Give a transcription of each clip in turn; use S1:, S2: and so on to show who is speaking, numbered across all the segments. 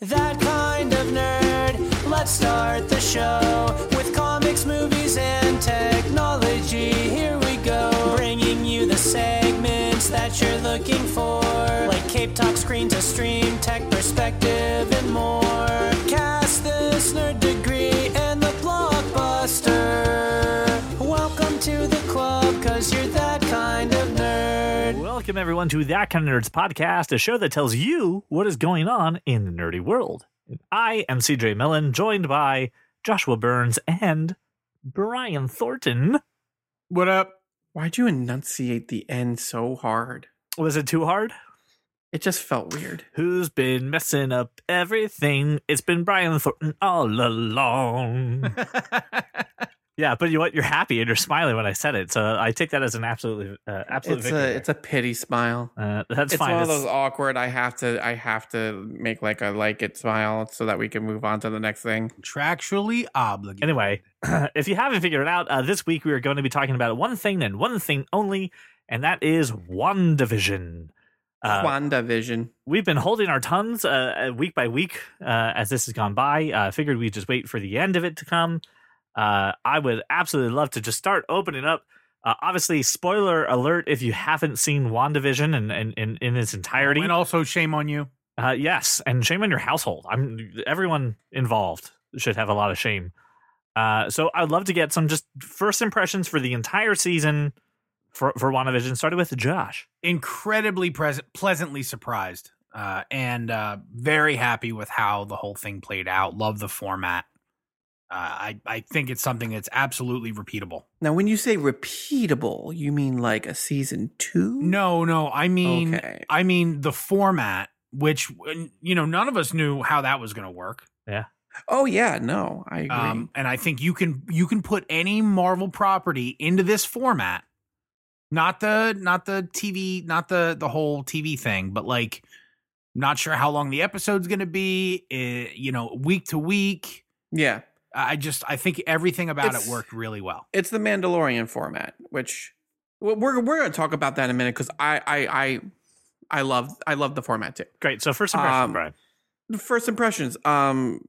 S1: That kind of nerd. Let's start the show with comics, movies, and technology. Here we go, bringing you the segments that you're looking for, like Cape Talk, Screen to Stream, Tech Perspective, and more. Cast this nerd Welcome,
S2: everyone, to That Kind of Nerds podcast, a show that tells you what is going on in the nerdy world. And I am CJ Millen, joined by Joshua Burns and Brian Thornton.
S3: What up?
S4: Why'd you enunciate the end so hard?
S2: Was it too hard?
S4: It just felt weird.
S2: Who's been messing up everything? It's been Brian Thornton all along. yeah, but you what? You're happy and you're smiling when I said it, so I take that as an absolutely uh, absolute
S4: It's
S2: victory.
S4: a it's a pity smile.
S2: uh, that's
S4: it's
S2: fine.
S4: one of
S2: It's-
S4: those awkward. I have to I have to make like a like it smile so that we can move on to the next thing.
S3: Contractually obligated.
S2: Anyway, if you haven't figured it out, uh, this week we are going to be talking about one thing and one thing only, and that is WandaVision. Uh,
S4: WandaVision.
S2: we've been holding our tongues uh, uh, week by week uh, as this has gone by. Uh, figured we'd just wait for the end of it to come. Uh, I would absolutely love to just start opening up. Uh, obviously, spoiler alert if you haven't seen WandaVision and in, in, in its entirety.
S3: And also, shame on you.
S2: Uh, yes, and shame on your household. I'm everyone involved should have a lot of shame. Uh, so I'd love to get some just first impressions for the entire season for for WandaVision. Started with Josh.
S3: Incredibly present, pleasantly surprised, uh, and uh, very happy with how the whole thing played out. Love the format. Uh, I I think it's something that's absolutely repeatable.
S4: Now, when you say repeatable, you mean like a season two?
S3: No, no, I mean,
S4: Okay.
S3: I mean the format, which you know, none of us knew how that was going to work. Yeah.
S4: Oh yeah, no, I agree.
S3: Um, and I think you can you can put any Marvel property into this format, not the not the TV, not the the whole TV thing, but like, not sure how long the episode's going to be. eh, you know, week to week.
S4: yeah,
S3: I just I think everything about
S4: It's-
S3: it worked really well.
S4: it's the Mandalorian format, which well, we're we're gonna talk about that in a minute because I I I I love I love the format too.
S2: Great. So first impression,
S4: Um,
S2: Brian.
S4: First impressions. Um,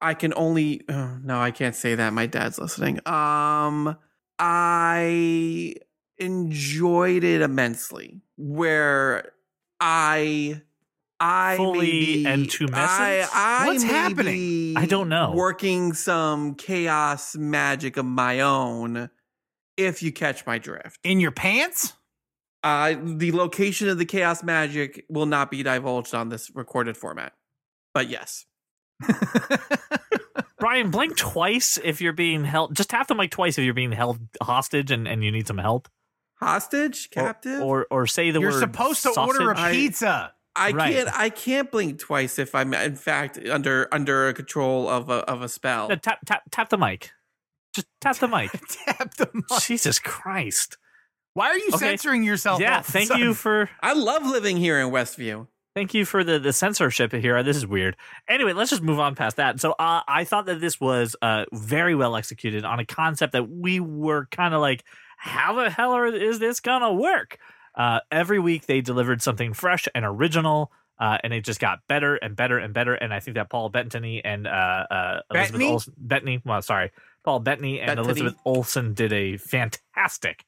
S4: I can only. Oh, no, I can't say that. My dad's listening. Um, I enjoyed it immensely. Where I. I
S2: Fully
S4: may be-
S2: and to
S4: I,
S2: message?
S4: I
S3: What's
S4: may
S3: happening?
S4: be
S2: I don't know.
S4: Working some chaos magic of my own, if you catch my drift.
S3: In your pants?
S4: Uh, the location of the chaos magic will not be divulged on this recorded format. But yes.
S2: Brian, blink twice if you're being held. Just tap the mic twice if you're being held hostage and, and you need some help.
S4: Hostage?
S2: Or-
S4: Captive?
S2: Or or, say the word.
S3: You're supposed to order a
S2: sausage.
S4: I-
S3: pizza.
S4: I
S2: right.
S4: can't I can't blink twice if I'm in fact under under a control of a of a spell.
S2: No, tap tap tap the mic. Just tap the mic.
S3: Tap the mic.
S2: Jesus Christ.
S3: Why are you
S2: Okay.
S3: censoring yourself?
S2: Yeah, thank
S3: sudden?
S2: you for
S4: I love living here in Westview.
S2: thank you for the the censorship here. This is weird. Anyway, let's just move on past that. So uh, I thought that this was uh, very well executed on a concept that we were kind of like, how the hell are, is this gonna work? Uh, every week they delivered something fresh and original. Uh, and it just got better and better and better. And I think that Paul Bettany and uh, uh, Elizabeth
S3: Bettany?
S2: Olsen, Bettany, well, sorry, Paul Bettany and
S4: Bettany.
S2: Elizabeth Olsen did a fantastic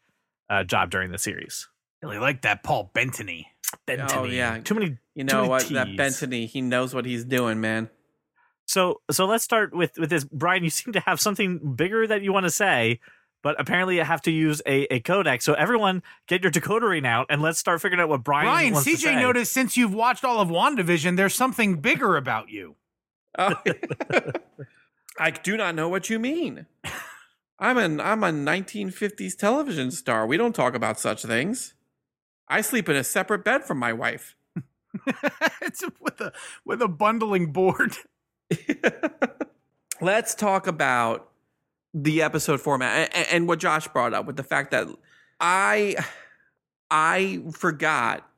S2: uh, job during the series.
S3: Really like that Paul Bentony.
S2: Bettany.
S4: Oh, yeah.
S2: too many
S4: You know
S2: many
S4: what? That
S2: Ts.
S4: Bentony, he knows what he's doing, man.
S2: So so let's start with with this. Brian, you seem to have something bigger that you want to say, but apparently you have to use a, a codec. So everyone get your decodering out and let's start figuring out what Brian,
S3: Brian,
S2: wants to
S3: CJ
S2: say.
S3: noticed since you've watched all of WandaVision, there's something bigger about you.
S4: Oh. I do not know what you mean. I'm an I'm a 1950s television star. We don't talk about such things. I sleep in a separate bed from my wife.
S3: it's with a with a bundling board.
S4: Let's talk about the episode format and, and what Josh brought up with the fact that I I forgot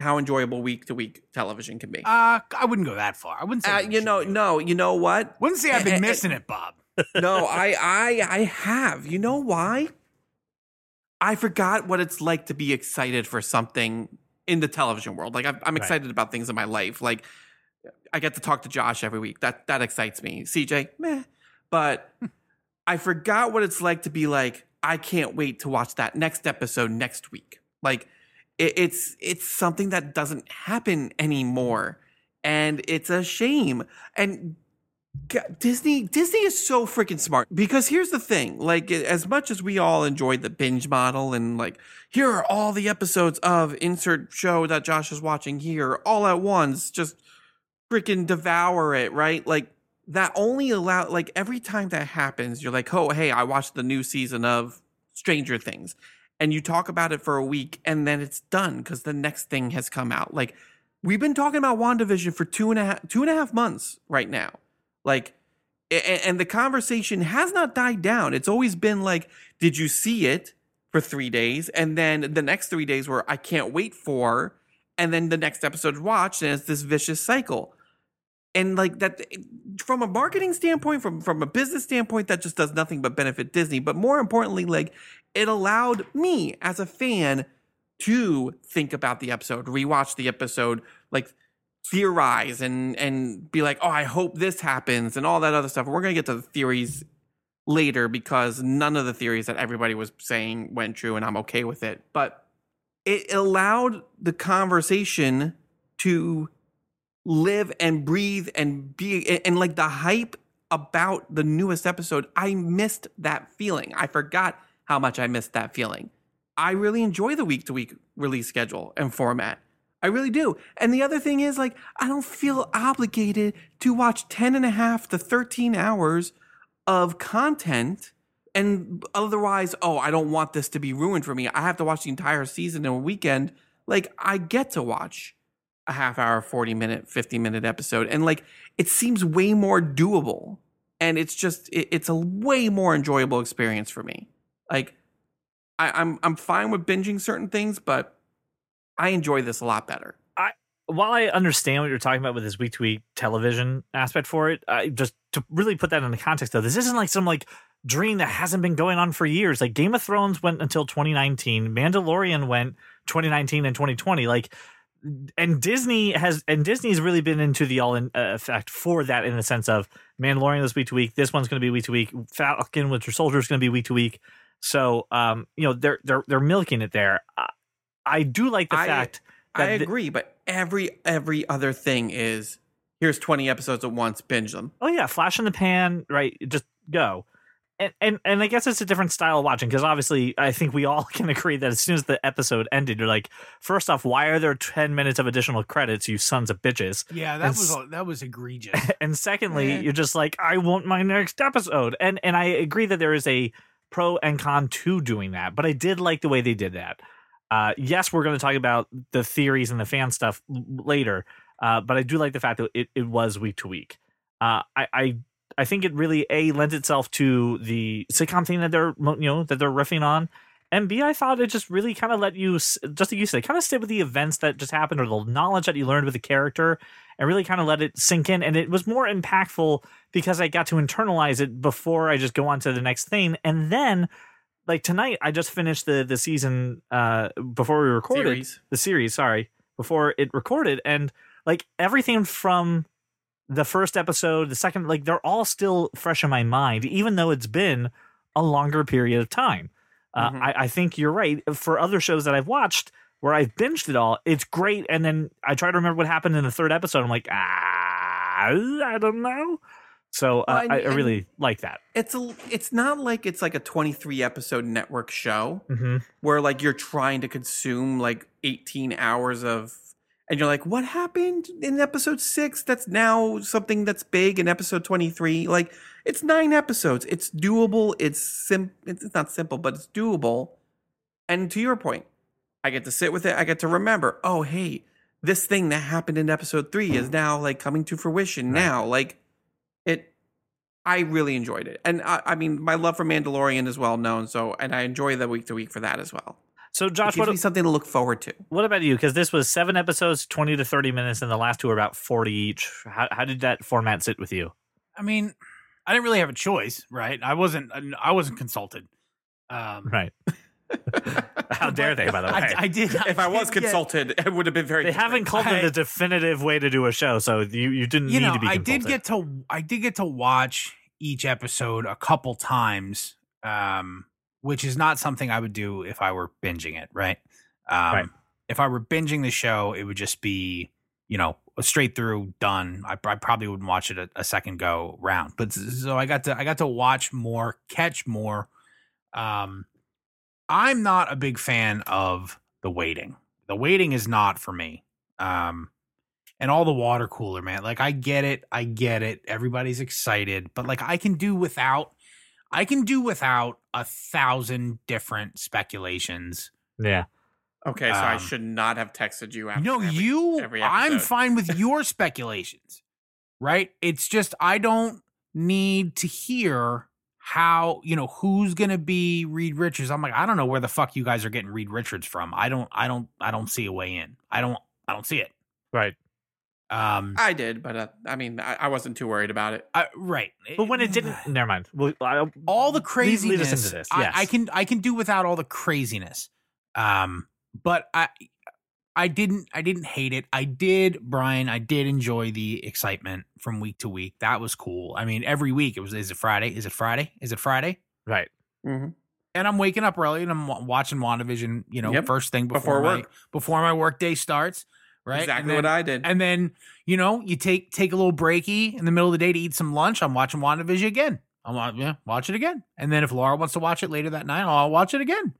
S4: how enjoyable week to week television can be.
S3: Uh, I wouldn't go that far. I wouldn't say.
S4: Uh, you know, no, you know what?
S3: Wouldn't say I've been missing it, Bob.
S4: no, I, I, I have. You know why? I forgot what it's like to be excited for something in the television world. Like I'm, I'm
S2: Right.
S4: excited about things in my life. Like I get to talk to Josh every week. That that excites me. CJ, meh. But I forgot what it's like to be like, I can't wait to watch that next episode next week. Like it, it's it's something that doesn't happen anymore. And it's a shame. And Disney Disney is so freaking smart because here's the thing like as much as we all enjoyed the binge model and like here are all the episodes of insert show that Josh is watching here all at once just freaking devour it right like that only allow like every time that happens you're like oh hey I watched the new season of Stranger Things and you talk about it for a week and then it's done because the next thing has come out like we've been talking about WandaVision for two and a half two and a half months right now like, and the conversation has not died down. It's always been like, did you see it for three days? And then the next three days were, I can't wait for, and then the next episode watched, and it's this vicious cycle. And like that, eh, from a marketing standpoint, from from a business standpoint, that just does nothing but benefit Disney. But more importantly, like it allowed me as a fan to think about the episode, rewatch the episode, like theorize and and be like, oh, I hope this happens and all that other stuff. We're gonna get to the theories later because none of the theories that everybody was saying went true, and I'm okay with it. But it allowed the conversation to live and breathe and be and, and like the hype about the newest episode. I missed that feeling. I forgot how much I missed that feeling. I really enjoy the week to week release schedule and format. I really do. And the other thing is, like, I don't feel obligated to watch 10 and a half to 13 hours of content. And otherwise, oh, I don't want this to be ruined for me. I have to watch the entire season in a weekend. Like, I get to watch a half hour, 40 minute, 50 minute episode. And like, it seems way more doable. And it's just, it, it's a way more enjoyable experience for me. Like, I, I'm I'm fine with binging certain things, but I enjoy this a lot better.
S2: I while I understand what you're talking about with this week to week television aspect for it, I just to really put that in the context though, this isn't like some like dream that hasn't been going on for years. Like Game of Thrones went until 2019, Mandalorian went 2019 and 2020. Like and Disney has and Disney's really been into the all in uh, effect for that in the sense of Mandalorian this week to week. This one's going to be week to week. Falcon Winter Soldier is going to be week to week. So um, you know they're they're they're milking it there. I do like the
S4: I,
S2: fact
S4: I agree, but every every other thing is here's 20 episodes at once, binge them.
S2: Oh yeah, flash in the pan, right? Just go. And and and I guess it's a different style of watching because obviously I think we all can agree that as soon as the episode ended, you're like, first off, why are there 10 minutes of additional credits, you sons of bitches?
S3: Yeah, that and was that was egregious.
S2: And secondly, you're just like, I want my next episode. And and I agree that there is a pro and con to doing that, but I did like the way they did that. Uh, yes, we're going to talk about the theories and the fan stuff later, uh, but I do like the fact that it, it was week to week. Uh, I, I I think it really a lends itself to the sitcom thing that they're you know that they're riffing on, and B I thought it just really kind of let you just like you said kind of stay with the events that just happened or the knowledge that you learned with the character and really kind of let it sink in, and it was more impactful because I got to internalize it before I just go on to the next thing, and then like tonight I just finished the the season uh before we recorded
S4: series.
S2: the series, sorry, before it recorded and like everything from the first episode, the second like they're all still fresh in my mind even though it's been a longer period of time. Uh, mm-hmm. I, I think you're right. For other shows that I've watched where I've binged it all, it's great. And then I try to remember what happened in the third episode. I'm like, ah, I don't know. So uh, well, I, I, really like that.
S4: It's a. It's not like it's like a 23 episode network show mm-hmm. where like you're trying to consume like 18 hours of, and you're like, what happened in episode six? That's now something that's big in episode 23. Like it's nine episodes. It's doable. It's sim. It's not simple, but it's doable. And to your point, I get to sit with it. I get to remember. Oh, hey, this thing that happened in episode three is now like coming to fruition. Right. Now, like it I really enjoyed it. And I, I, mean, my love for Mandalorian is well known. So, and I enjoy the week to week for that as well.
S2: So, Josh,
S4: it gives what me something to look forward to.
S2: What about you? Because this was seven episodes, twenty to thirty minutes, and the last two were about forty each. How, how did that format sit with you?
S3: I mean, I didn't really have a choice, right? I wasn't. I wasn't consulted. Um,
S2: right. How dare they? By the way,
S3: I, I did.
S4: if I was
S3: did get-
S4: consulted, it would have been very.
S2: they haven't called
S3: I-
S2: it the definitive way to do a show, so you you didn't
S3: you
S2: need
S3: know,
S2: to be.
S3: I did get to I did get to watch each episode a couple times, um, which is not something I would do if I were binging it. Right. Um,
S2: Right.
S3: If I were binging the show, it would just be you know straight through done. I, I probably wouldn't watch it a, a second go round. But so I got to I got to watch more, catch more. Um, I'm not a big fan of the waiting. The waiting is not for me. Um, and all the water cooler, man. Like I get it, I get it. Everybody's excited, but like I can do without. I can do without a thousand different speculations.
S2: Yeah,
S4: Okay, so I
S3: Um,
S4: should not have texted you after.
S3: no,
S4: every-
S3: you.
S4: every
S3: I'm fine with your speculations, right? It's just I don't need to hear how you know who's gonna be Reed Richards. I'm like I don't know where the fuck you guys are getting Reed Richards from. I don't. I don't. I don't see a way in. I don't. I don't see it.
S2: right.
S3: Um.
S4: I did, but uh, I mean, I, I wasn't too worried about it.
S3: I, right.
S2: But when it didn't, never mind. Well, I,
S3: all the
S2: lead-
S3: craziness.
S2: Lead us into this.
S3: I,
S2: Yes.
S3: I can I can do without all the craziness. Um, but I I didn't I didn't hate it. I did, Brian. I did enjoy the excitement from week to week. That was cool. I mean, every week it was. Is it Friday? Is it Friday? Is it Friday?
S2: Right.
S4: hmm
S3: And I'm waking up early and I'm watching WandaVision. You know,
S4: Yep.
S3: first thing before,
S4: Before
S3: my,
S4: work.
S3: before my work day starts. Right.
S4: Exactly
S3: then-
S4: what I did.
S3: and then you know you take take a little breaky in the middle of the day to eat some lunch. I'm watching WandaVision again. I'm wa- yeah, watch it again. And then if Laura wants to watch it later that night, I'll watch it again.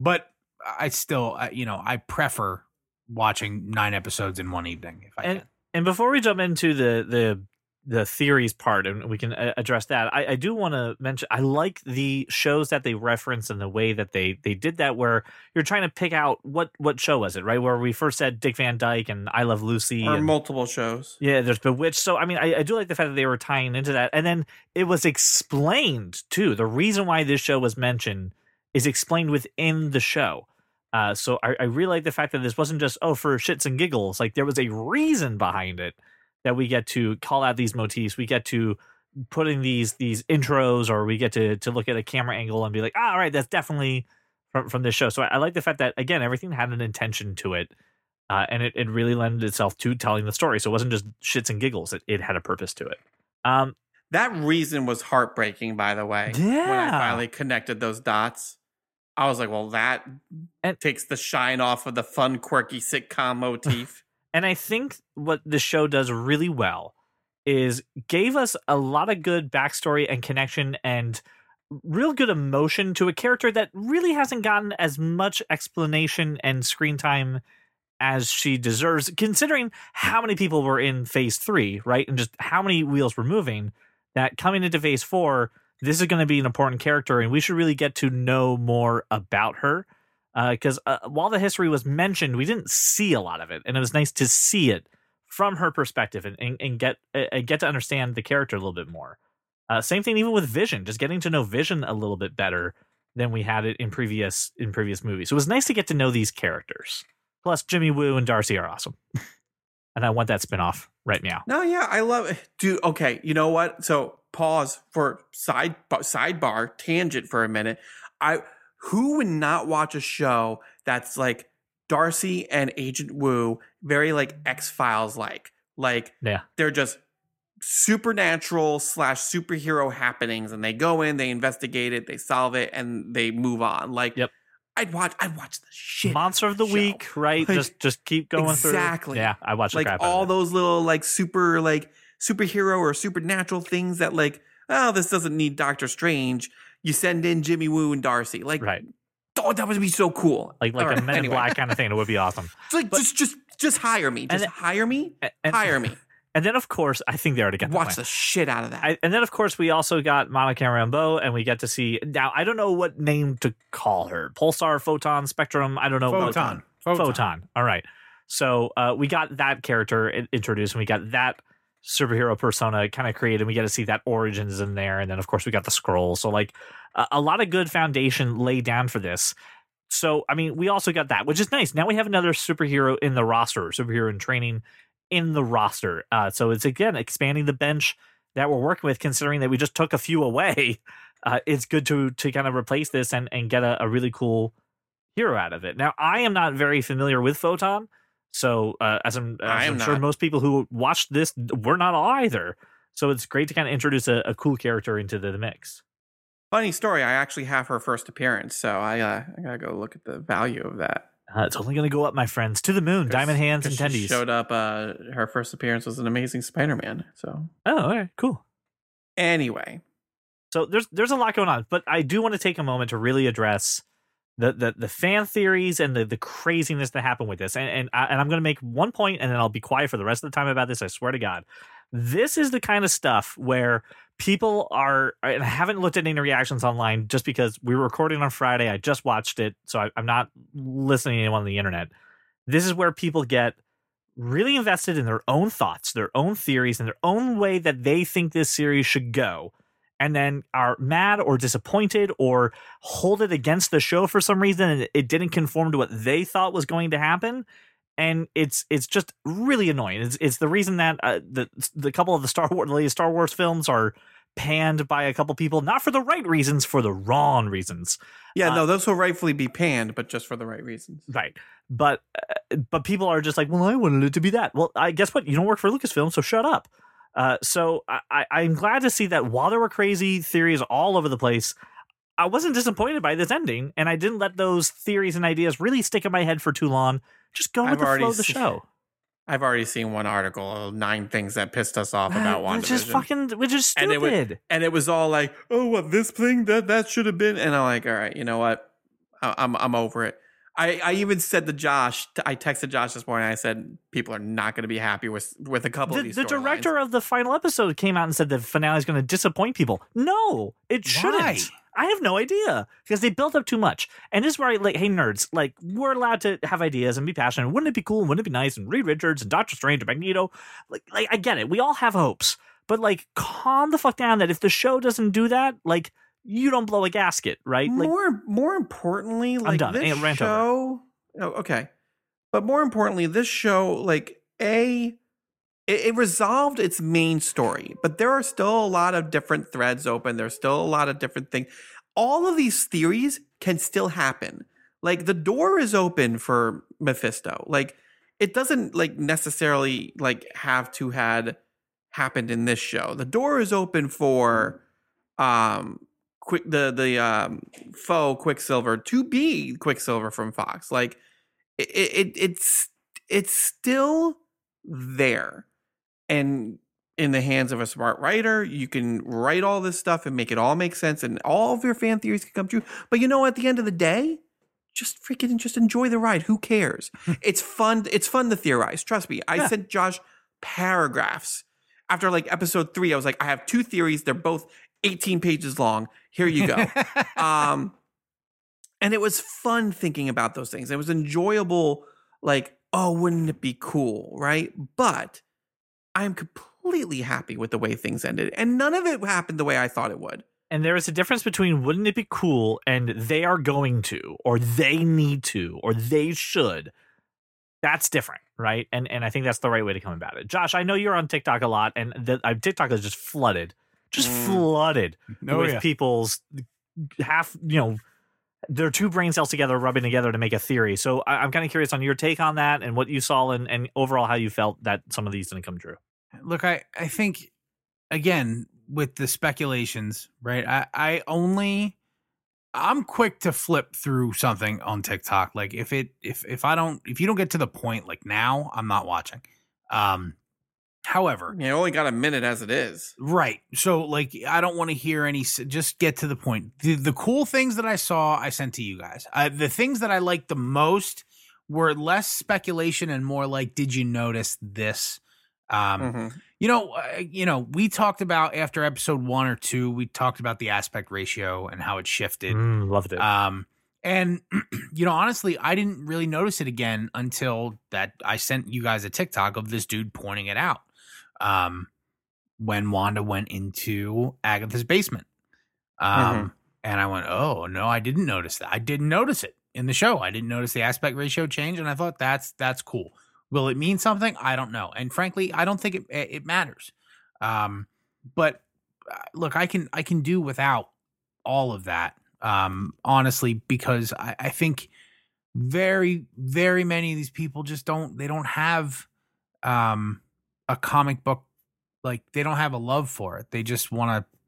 S3: But I still, I, you know, I prefer watching nine episodes in one evening if I
S2: And
S3: can.
S2: and before we jump into the the the theories part and we can uh, address that. I, I do want to mention i like the shows that they reference and the way that they they did that where you're trying to pick out what what show was it right? Where we first said dick van dyke and i love lucy
S4: or
S2: and,
S4: multiple shows.
S2: yeah there's bewitched so i mean I, I do like the fact that they were tying into that and then it was explained too. The reason why this show was mentioned is explained within the show. Uh, so I, I really like the fact that this wasn't just oh for shits and giggles like there was a reason behind it that we get to call out these motifs we get to putting these these intros or we get to to look at a camera angle and be like ah, all right that's definitely from from this show so I, I like the fact that again everything had an intention to it uh, and it, it really lended itself to telling the story so it wasn't just shits and giggles it, it had a purpose to it um
S4: That reason was heartbreaking, by the way. Yeah. When I finally connected those dots, I was like, well, that
S2: And-
S4: takes the shine off of the fun, quirky sitcom motif.
S2: And I think what the show does really well is gave us a lot of good backstory and connection and real good emotion to a character that really hasn't gotten as much explanation and screen time as she deserves, considering how many people were in phase three, right? And just how many wheels were moving. That coming into phase four, this is going to be an important character, and we should really get to know more about her because uh, while the history was mentioned, we didn't see a lot of it, and it was nice to see it from her perspective and, and, and get uh, get to understand the character a little bit more. Uh, same thing even with Vision, just getting to know Vision a little bit better than we had it in previous in previous movies. So it was nice to get to know these characters. Plus, Jimmy Woo and Darcy are awesome, and I want that spinoff right now.
S4: No, yeah, I love it. Dude, okay, you know what? So pause for side sidebar tangent for a minute. I who would not watch a show that's like Darcy and Agent Woo, very like X Files like. Like
S2: Yeah.
S4: they're just supernatural slash superhero happenings and they go in, they investigate it, they solve it, and they move on. Like
S2: Yep.
S4: I'd watch I'd watch the shit.
S2: Monster of the
S4: show.
S2: week, right?
S4: Like,
S2: just just keep going
S4: exactly.
S2: through. Exactly. Yeah, I watch
S4: like
S2: crap
S4: all those little like super like superhero or supernatural things that like oh this doesn't need Doctor Strange. You send in Jimmy Woo and Darcy. Like
S2: right,
S4: oh that would be so cool.
S2: like like
S4: All
S2: a
S4: right,
S2: Men
S4: anyway.
S2: in Black kind of thing. It would be awesome.
S4: It's like just just just hire me. Just
S2: And-
S4: hire me.
S2: And,
S4: Hire me.
S2: And then of course, I think they already got the
S4: Watch
S2: plan.
S4: the shit out of that.
S2: I, and then of course we also got Monica Rambeau, and we get to see now. I don't know what name to call her: pulsar, photon, spectrum. I don't know. what-
S3: Photon.
S2: Photon. All right. So uh, we got that character introduced, and we got that superhero persona kind of created. We get to see that origins in there, and then of course we got the Skrull. So like a, a lot of good foundation laid down for this. So I mean, we also got that, which is nice. Now we have another superhero in the roster, superhero in training in the roster. Uh, so it's again expanding the bench that we're working with, considering that we just took a few away uh, it's good to to kind of replace this and and get a, a really cool hero out of it. Now, I am not very familiar with Photon, so uh, as I'm, as
S4: I am
S2: sure
S4: not.
S2: most people who watched this were not either. So it's great to kind of introduce a, a cool character into the, the mix.
S4: Funny story. I actually have her first appearance, so I uh, I gotta go look at the value of that.
S2: Uh, it's only to go up, my friends, to the moon. Diamond hands and tendies.
S4: showed up. Uh, her first appearance was an Amazing Spider-Man. So
S2: Oh, all right, cool.
S4: anyway,
S2: So there's there's a lot going on, but I do want to take a moment to really address the the, the fan theories and the, the craziness that happened with this. And and, I, and I'm going to make one point, and then I'll be quiet for the rest of the time about this. I swear to God, this is the kind of stuff where people are. And I haven't looked at any reactions online just because we were recording on Friday. I just watched it, so I, I'm not listening to anyone on the internet. This is where people get really invested in their own thoughts, their own theories, and their own way that they think this series should go and then are mad or disappointed or hold it against the show for some reason and it didn't conform to what they thought was going to happen. And it's it's just really annoying. It's, it's the reason that uh, the the couple of the star wars the latest star wars films are panned by a couple people not for the right reasons for the wrong reasons.
S4: Yeah,
S2: Uh,
S4: no, those will rightfully be panned, but just for the right reasons.
S2: right. But uh, but people are just like well i wanted it to be that. Well i guess what? You don't work for lucasfilm so shut up uh, so I, I, i'm glad to see that while there were crazy theories all over the place i wasn't disappointed by this ending and i didn't let those theories and ideas really stick in my head for too long just go with
S4: I've
S2: the flow of the
S4: se-
S2: show
S4: I've already seen one article of nine things that pissed us off about WandaVision.
S2: which is fucking which is
S4: And it
S2: stupid
S4: and it was all like, "Oh, what this thing that that should have been," and I'm like, "All right, you know what? I, I'm I'm over it." I, I even said to Josh, I texted Josh this morning. I said people are not going to be happy with with a couple
S2: the,
S4: of these.
S2: the
S4: storylines."
S2: director of the final episode came out and said the finale is going to disappoint people. No, it shouldn't.
S3: Why?
S2: I have no idea because they built up too much. And this is where I like, hey nerds, like we're allowed to have ideas and be passionate. Wouldn't it be cool? Wouldn't it be nice? And Reed Richards and Doctor Strange and Magneto, like, like I get it. We all have hopes, but like calm the fuck down. That if the show doesn't do that, like you don't blow a gasket, right? Like
S4: more more importantly, like
S2: done.
S4: this
S2: Hey, rant over.
S4: show. Oh, okay, but more importantly, this show, like a, it, it resolved its main story, but there are still a lot of different threads open. There's still a lot of different things. All of these theories can still happen. Like the door is open for Mephisto. Like it doesn't like necessarily like have to had happened in this show. The door is open for um quick the the um faux Quicksilver to be Quicksilver from Fox. Like it, it it's it's still there, and in the hands of a smart writer, you can write all this stuff and make it all make sense, and all of your fan theories can come true. But you know, at the end of the day. Just freaking just enjoy the ride. Who cares? it's fun. It's fun to theorize. Trust me. I
S2: Yeah.
S4: sent Josh paragraphs after like episode three. I was like, I have two theories. They're both 18 pages long. Here you go. um, and it was fun thinking about those things. It was enjoyable. Like, oh, wouldn't it be cool, right? But I'm completely happy with the way things ended, and none of it happened the way I thought it would.
S2: and there is a difference between wouldn't it be cool and they are going to or they need to or they should that's different right and and i think that's the right way to come about it josh i know you're on tiktok a lot and the, uh, tiktok is just flooded just
S4: Mm.
S2: flooded
S3: Oh,
S2: with
S3: yeah.
S2: people's half you know their two brain cells together rubbing together to make a theory so I, i'm kind of curious on your take on that and what you saw and, and overall how you felt that some of these didn't come true
S3: Look, I I think again with the speculations, right? I I only I'm quick to flip through something on TikTok. Like if it if if I don't if you don't get to the point like now, I'm not watching. Um however,
S4: You only got a minute as it is.
S3: Right. So like I don't want to hear any just get to the point. The, the cool things that I saw I sent to you guys. Uh, the things that I liked the most were less speculation and more like did you notice this? Um
S4: Mhm.
S3: you know, uh, you know, we talked about after episode 1 or 2, we talked about the aspect ratio and how it shifted.
S2: Mm, loved it
S3: Um, and you know, honestly, I didn't really notice it again until that I sent you guys a TikTok of this dude pointing it out. Um, when Wanda went into Agatha's basement. Um, and I went, oh no, I didn't notice that. I didn't notice it in the show. I didn't notice the aspect ratio change, and I thought that's that's cool. Will it mean something? I don't know. And frankly, I don't think it it matters. Um, but uh, look, I can I can do without all of that. Um, honestly, because I, I think very, very many of these people just don't they don't have um a comic book like they don't have a love for it. They just want to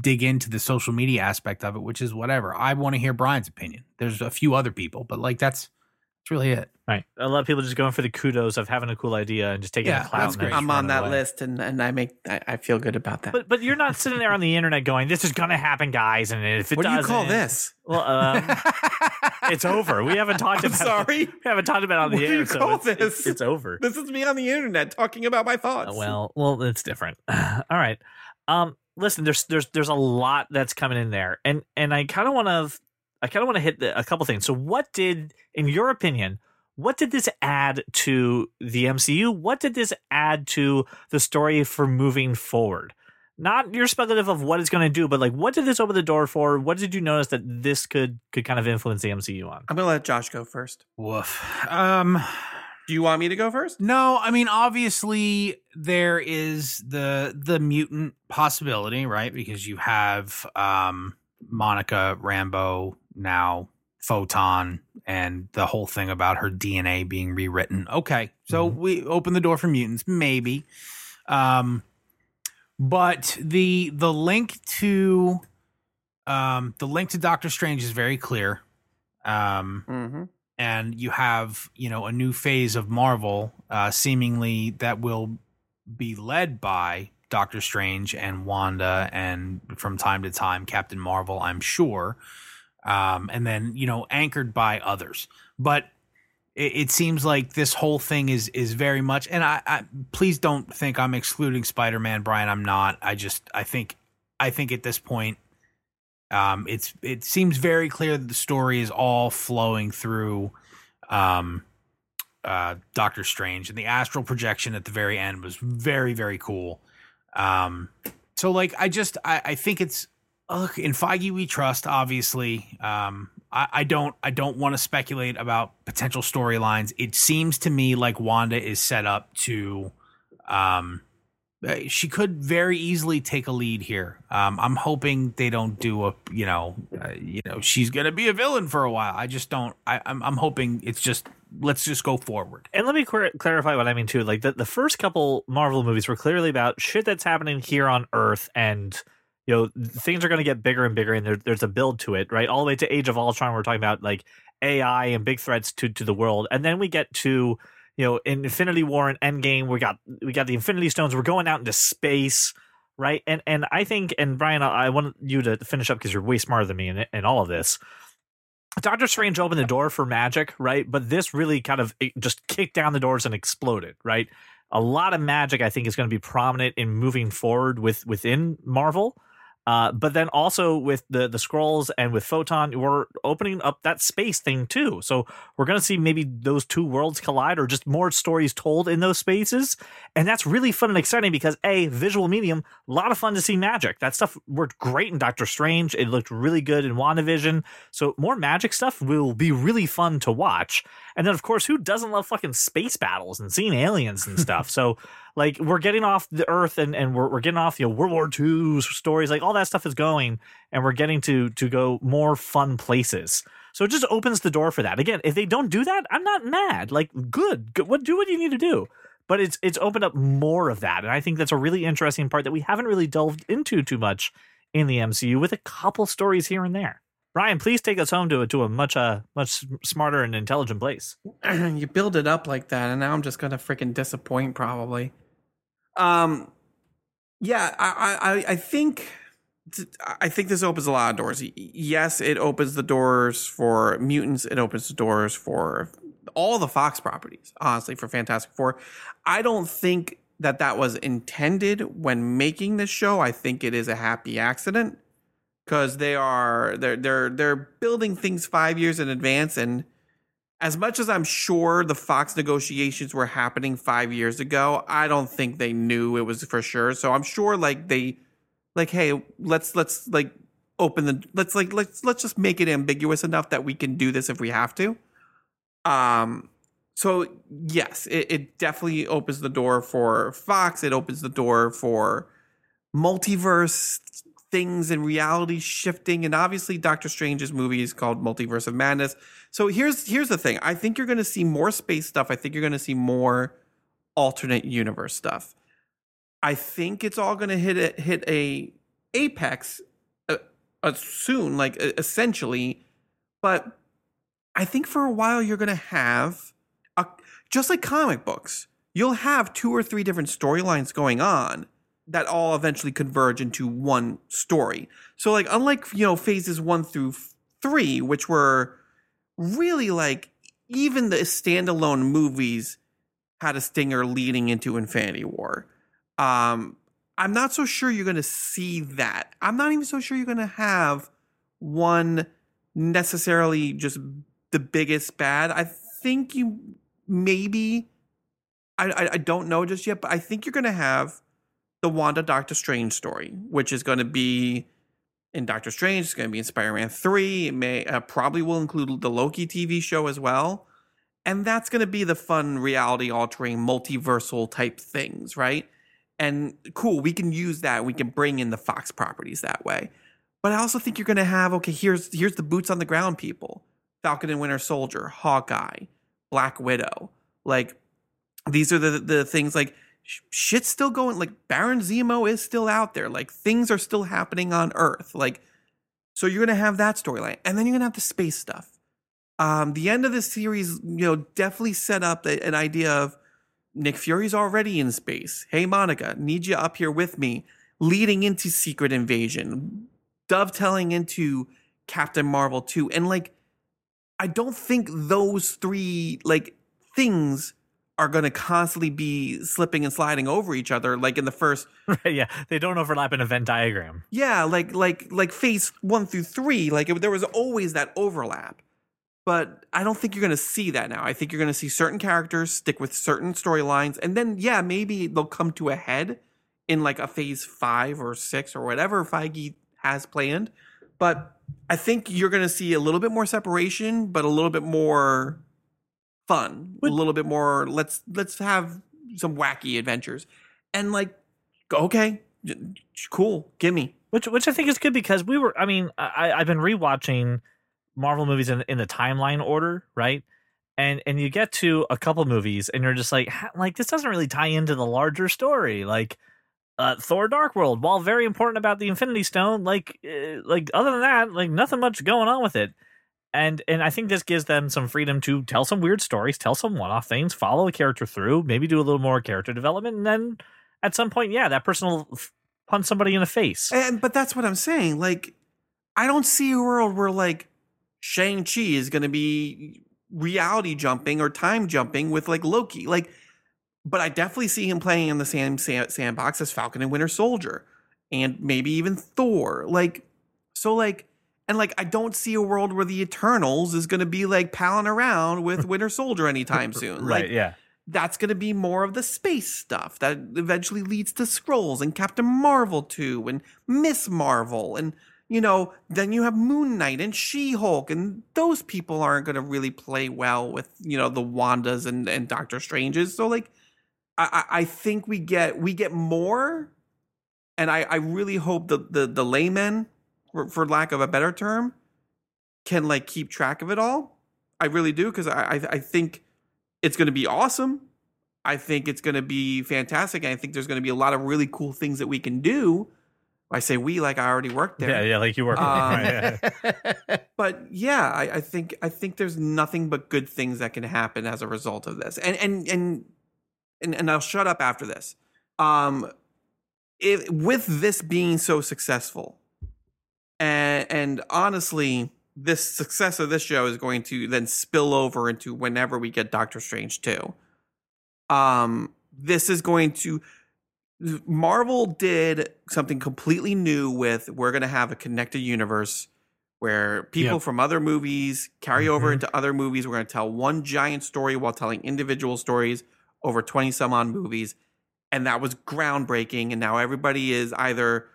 S3: dig into the social media aspect of it, which is whatever. I want to hear Brian's opinion. There's a few other people, but like that's that's really it.
S2: Right. A lot of people just going for the kudos of having a cool idea and just taking
S3: Yeah,
S2: the clout.
S3: that's great.
S4: I'm on that
S2: away.
S4: list, and and I make I, I feel good about that.
S2: But but you're not sitting there on the internet going, "This is gonna happen, guys," and if it does.
S4: what do you call this?
S2: Well, um, it's over. We haven't talked
S4: I'm
S2: about.
S4: sorry.
S2: We haven't talked about it on the
S4: What
S2: air.
S4: you
S2: so it's, it's-? It's, over.
S4: This is me on the internet talking about my thoughts.
S2: Uh, well, well, it's different. All right. Um, listen, there's there's there's a lot that's coming in there, and and I kind of want to I kind of want to hit the, a couple things. So, what did, in your opinion, what did this add to the MCU? What did this add to the story for moving forward? Not your speculative of what it's going to do, but like, what did this open the door for? What did you notice that this could could kind of influence the MCU on?
S4: I'm gonna let Josh go first.
S3: Woof. Um
S4: Do you want me to go first?
S3: No, I mean obviously there is the the mutant possibility, right? Because you have um Monica Rambeau now Photon and the whole thing about her DNA being rewritten. Okay. So
S2: Mhm.
S3: we open the door for mutants maybe. Um but the the link to um the link to Doctor Strange is very clear. Um
S4: Mm-hmm.
S3: and you have you know a new phase of Marvel, uh, seemingly that will be led by Doctor Strange and Wanda, and from time to time Captain Marvel, I'm sure, um, and then you know anchored by others. But it, it seems like this whole thing is is very much, and I, I please don't think I'm excluding Spider Man, Brian. I'm not. I just I think I think at this point um, it's it seems very clear that the story is all flowing through um, uh, Doctor Strange, and the astral projection at the very end was very very cool. Um, so like I just I, I think it's look in Feige we trust. Obviously, um, I, I don't I don't want to speculate about potential storylines. It seems to me like Wanda is set up to. Um, uh, she could very easily take a lead here. Um, I'm hoping they don't do a, you know, uh, you know, she's gonna be a villain for a while. I just don't. I, I'm, I'm hoping it's just let's just go forward.
S2: And let me clar- clarify what I mean too. Like the, the first couple Marvel movies were clearly about shit that's happening here on Earth, and you know things are going to get bigger and bigger, and there, there's a build to it, right? All the way to Age of Ultron, we're talking about like AI and big threats to to the world, and then we get to you know in Infinity War and Endgame, we got we got the Infinity Stones. We're going out into space. Right, and and I think, and Brian, I I want you to finish up because you're way smarter than me in, in all of this. Doctor Strange opened the door for magic, right? But this really kind of eh, just kicked down the doors and exploded, right? A lot of magic, I think, is going to be prominent in moving forward with within Marvel. Uh, but then also with the the Skrulls and with photon, we're opening up that space thing too. So we're going to see maybe those two worlds collide, or just more stories told in those spaces, and that's really fun and exciting because a visual medium, a lot of fun to see magic. That stuff worked great in Doctor Strange. It looked really good in WandaVision. So more magic stuff will be really fun to watch. And then of course, who doesn't love fucking space battles and seeing aliens and stuff? so like we're getting off the Earth and and we're we're getting off you know World War II stories, like all that stuff is going, and we're getting to to go more fun places. So it just opens the door for that. Again, if they don't do that, I'm not mad. Like good, good what do what you need to do. But it's it's opened up more of that, and I think that's a really interesting part that we haven't really delved into too much in the MCU with a couple stories here and there. Ryan, please take us home to a to a much uh much smarter and intelligent place.
S4: you build it up like that, and now I'm just gonna freaking disappoint probably. Um, yeah, I, I, I think, I think this opens a lot of doors. Yes, it opens the doors for mutants. It opens the doors for all the Fox properties. Honestly, for Fantastic Four, I don't think that that was intended when making this show. I think it is a happy accident because they are they're they're they're building things five years in advance and as much as I'm sure the Fox negotiations were happening five years ago, I don't think they knew it was for sure. So I'm sure like they like, hey, let's let's like open the let's like let's let's just make it ambiguous enough that we can do this if we have to. Um so yes, it, it definitely opens the door for Fox. It opens the door for multiverse things and reality shifting and obviously Doctor Strange's movie is called Multiverse of Madness. So here's here's the thing. I think you're going to see more space stuff. I think you're going to see more alternate universe stuff. I think it's all going to hit a, hit a apex uh, uh, soon like essentially, but I think for a while you're going to have a, just like comic books. You'll have two or three different storylines going on that all eventually converge into one story. So like unlike you know phases 1 through 3 which were really like even the standalone movies had a stinger leading into Infinity War. Um I'm not so sure you're going to see that. I'm not even so sure you're going to have one necessarily just the biggest bad. I think you maybe I, I, I don't know just yet, but I think you're going to have the Wanda Doctor Strange story, which is going to be in Doctor Strange. It's going to be in Spider Man 3. It may uh, probably will include the Loki TV show as well. And that's going to be the fun reality altering multiversal type things, right? And cool, we can use that. We can bring in the Fox properties that way. But I also think you're going to have okay, here's here's the boots on the ground people. Falcon and Winter Soldier, Hawkeye, Black Widow. Like these are the the things like shit's still going like Baron Zemo is still out there. Like things are still happening on Earth. Like so you're gonna have that storyline. And then you're gonna have the space stuff. Um, the end of the series, you know, definitely set up an idea of Nick Fury's already in space. Hey Monica, need you up here with me, leading into Secret Invasion, dovetailing into Captain Marvel 2. And like I don't think those three like things are going to constantly be slipping and sliding over each other like in the first
S2: right yeah. They don't overlap in a venn diagram.
S4: Yeah like like like phase one through three like it, there was always that overlap. But i don't think you're going to see that now. I think you're going to see certain characters stick with certain storylines and then yeah maybe they'll come to a head in like a phase five or six or whatever feige has planned. But i think you're going to see a little bit more separation but a little bit more fun, a little bit more. Let's let's have some wacky adventures, and like, okay, cool, give me.
S2: Which which I think is good because we were. I mean, I I've been rewatching Marvel movies in in the timeline order, right? And and you get to a couple movies, and you're just like, like this doesn't really tie into the larger story, like. Uh, Thor: Dark World, while very important about the Infinity Stone, like, uh, like other than that, like nothing much going on with it and and I think this gives them some freedom to tell some weird stories, tell some one-off things, follow a character through, maybe do a little more character development, and then at some point, yeah, that person will punch somebody in the face.
S4: And but that's what I'm saying. Like, I don't see a world where like Shang Chi is going to be reality jumping or time jumping with like Loki. Like, but I definitely see him playing in the same sandbox as Falcon and Winter Soldier, and maybe even Thor. Like, so like and like, I don't see a world where the Eternals is going to be like palling around with Winter Soldier anytime soon.
S2: right?
S4: Like,
S2: yeah.
S4: That's going to be more of the space stuff that eventually leads to Skrulls and Captain Marvel 2 and Miss Marvel. And, you know, then you have Moon Knight and She Hulk. And those people aren't going to really play well with, you know, the Wandas and, and Doctor Stranges. So, like, I, I think we get we get more and I, I really hope the, the the laymen for, lack of a better term, can like keep track of it all. I really do because I, I I think it's going to be awesome. I think it's going to be fantastic. And I think there's going to be a lot of really cool things that we can do. I say we like I already worked there.
S2: Yeah, yeah, like you work. Um, right,
S4: yeah. but yeah, I, I, think I think there's nothing but good things that can happen as a result of this. And and and and, and I'll shut up after this. Um, if, with this being so successful, and and honestly this success of this show is going to then spill over into whenever we get Doctor Strange 2. Um this is going to Marvel did something completely new with we're going to have a connected universe where people yep. from other movies carry mm-hmm. over into other movies. We're going to tell one giant story while telling individual stories over 20 some odd movies. And that was groundbreaking. And now everybody is either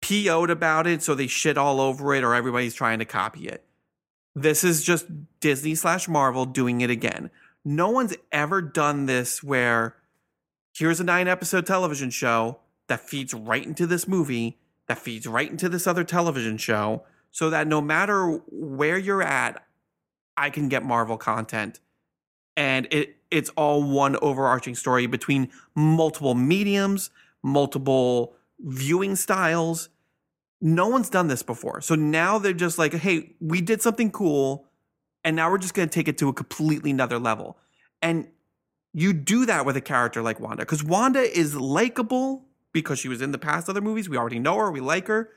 S4: PO'd about it, so they shit all over it, or everybody's trying to copy it. This is just Disney slash Marvel doing it again. No one's ever done this where here's a nine episode television show that feeds right into this movie, that feeds right into this other television show so that no matter where you're at, I can get Marvel content. And it it's all one overarching story between multiple mediums, multiple viewing styles. No one's done this before. So now they're just like, hey, we did something cool, and now we're just going to take it to a completely another level. And you do that with a character like Wanda, because Wanda is likable because she was in the past other movies. We already know her, we like her,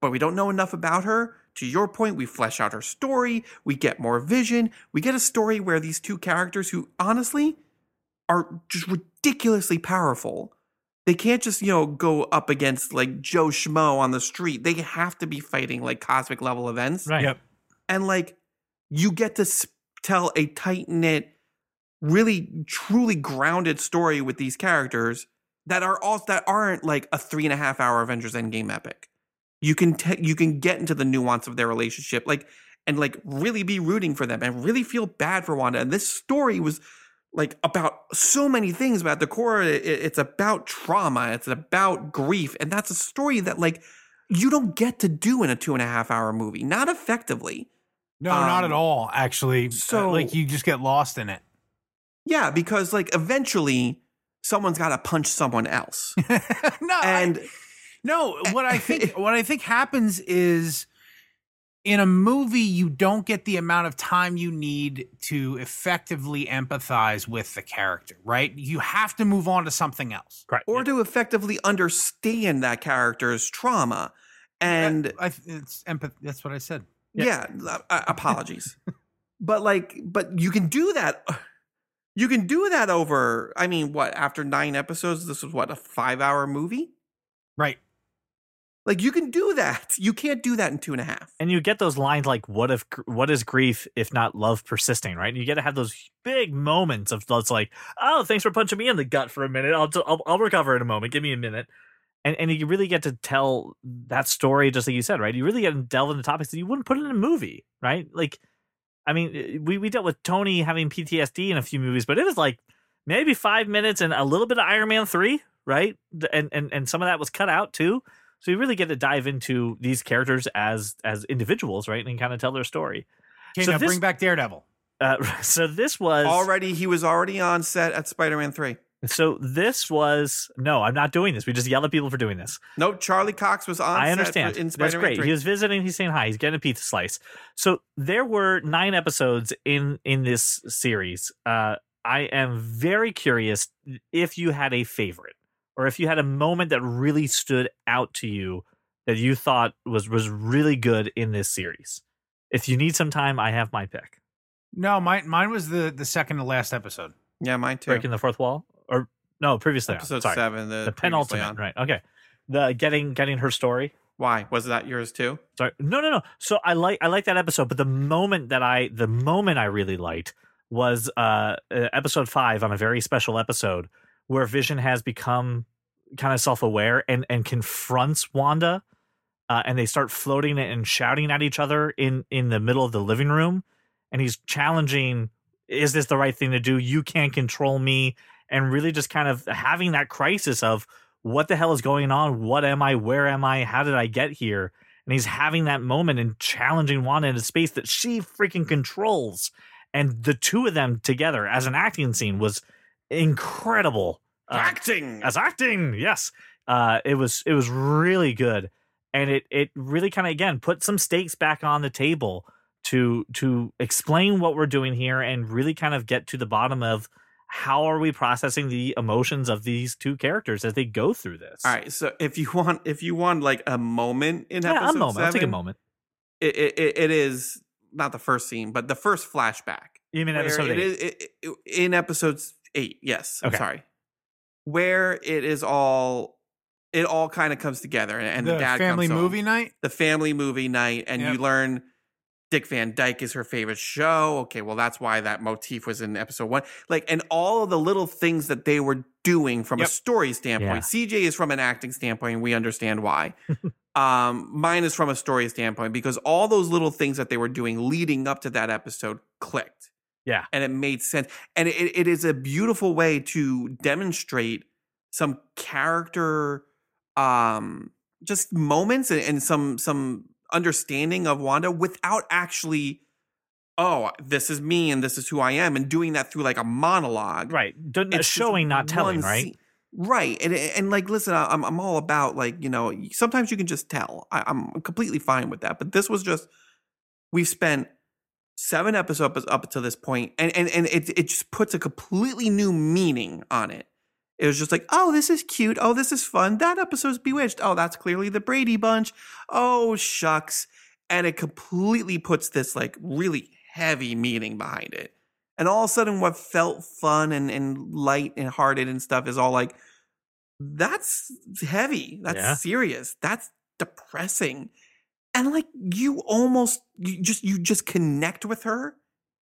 S4: but we don't know enough about her. To your point, we flesh out her story, we get more vision, we get a story where these two characters who honestly are just ridiculously powerful. They can't just, you know, go up against like Joe Schmo on the street. They have to be fighting like cosmic level events.
S2: Right.
S3: Yep.
S4: And like you get to s- tell a tight knit, really truly grounded story with these characters that are all that aren't like a three and a half hour Avengers Endgame epic. You can te- you can get into the nuance of their relationship, like and like really be rooting for them and really feel bad for Wanda. And this story was like about so many things. At the core, it, it's about trauma. It's about grief, and that's a story that like you don't get to do in a two and a half hour movie, not effectively.
S3: No, not at
S4: Um,
S3: all. Actually,
S4: so-
S3: so like you just get lost in it.
S4: Yeah, because like eventually someone's got to punch someone else,
S3: no, I-
S4: and
S3: no. What I think what I think happens is in a movie you don't get the amount of time you need to effectively empathize with the character. Right? You have to move on to something else.
S2: Correct.
S4: or to effectively understand that character's trauma. And
S3: I, it's empath- That's what I said.
S4: yeah, uh, apologies, but like, but you can do that. You can do that over. I mean, what after nine episodes? This was what a five-hour movie.
S3: Right.
S4: Like you can do that. You can't do that in two and a half.
S2: and you get those lines like what if what is grief if not love persisting right? And you get to have those big moments of it's like oh thanks for punching me in the gut for a minute. I'll I'll, I'll recover in a moment. Give me a minute. And and you really get to tell that story just like you said right? You really get to delve into topics that you wouldn't put in a movie right? Like i mean eh, we we dealt with tony having ptsd in a few movies but it was like maybe five minutes and a little bit of iron man 3 right? And and and some of that was cut out too so you really get to dive into these characters as as individuals, right, and kind of tell their story.
S3: Okay,
S2: So
S3: now
S2: this-
S3: bring back Daredevil.
S2: Uh, so this was
S4: Already, he was already on set at Spider-Man Three.
S2: So this was no, I'm not doing this. We just yell at people for doing this.
S4: Nope, Charlie Cox was on.
S2: I
S4: set
S2: understand.
S4: for- in
S2: That's
S4: Spider-Man
S2: great.
S4: 3.
S2: He was visiting. He's saying hi. He's getting a pizza slice. So there were nine episodes in in this series. Uh, I am very curious if you had a favorite or if you had a moment that really stood out to you that you thought was was really good in this series. If you need some time, I have my pick.
S3: No, mine mine was the the second to last episode.
S4: yeah, mine too.
S2: Breaking the fourth wall, or no, previously on.
S4: Episode
S2: Sorry,
S4: seven, the,
S2: the penultimate.
S4: on.
S2: Right. Okay. The getting getting her story.
S4: Why was that yours too?
S2: Sorry. No, no, no. So I like I like that episode, but the moment that I the moment I really liked was uh uh, episode 5 on a very special episode where Vision has become kind of self-aware and and confronts Wanda uh, and they start floating and shouting at each other in in the middle of the living room and he's challenging is this the right thing to do? You can't control me and really just kind of having that crisis of what the hell is going on? What am I? Where am I? How did I get here? And he's having that moment and challenging Wanda in a space that she freaking controls. And the two of them together as an acting scene was incredible. Uh,
S4: Acting.
S2: as acting, yes. Uh, it was it was really good, and it it really kind of again put some stakes back on the table to to explain what we're doing here and really kind of get to the bottom of how are we processing the emotions of these two characters as they go through this.
S4: All right, so if you want, if you want like a moment in
S2: yeah,
S4: episode
S2: a moment.
S4: seven,
S2: I'll take a moment.
S4: It, it, it- is not the first scene, but the first flashback.
S2: You mean episode eight?
S4: is- it- in episode eight. Yes, I'm sorry. Where it is all, it all kind of comes together, and, and the,
S3: the
S4: dad
S3: family
S4: comes home.
S3: movie night.
S4: the family movie night, and
S3: Yep.
S4: you learn Dick Van Dyke is her favorite show. Okay, well, that's why that motif was in episode one. Like, and all of the little things that they were doing from a story standpoint. CJ is from an acting standpoint, and we understand why. um, mine is from a story standpoint because all those little things that they were doing leading up to that episode clicked.
S2: Yeah.
S4: And it made sense. And it, it is a beautiful way to demonstrate some character um just moments and, and some some understanding of Wanda without actually oh this is me and this is who I am and doing that through like a monologue
S2: right D-
S4: It's
S2: showing not telling right
S4: scene. right and and like listen I'm I'm all about like you know sometimes you can just tell I, I'm completely fine with that but this was just we've spent seven episodes up to this point and and and it it just puts a completely new meaning on it it was just like, oh, this is cute. Oh, this is fun. That episode's bewitched. Oh, that's clearly the Brady Bunch. Oh, shucks. And it completely puts this like really heavy meaning behind it. And all of a sudden, what felt fun and, and light and hearted and stuff is all like, that's heavy. That's
S2: Yeah.
S4: serious. That's depressing. And like you almost you just you just connect with her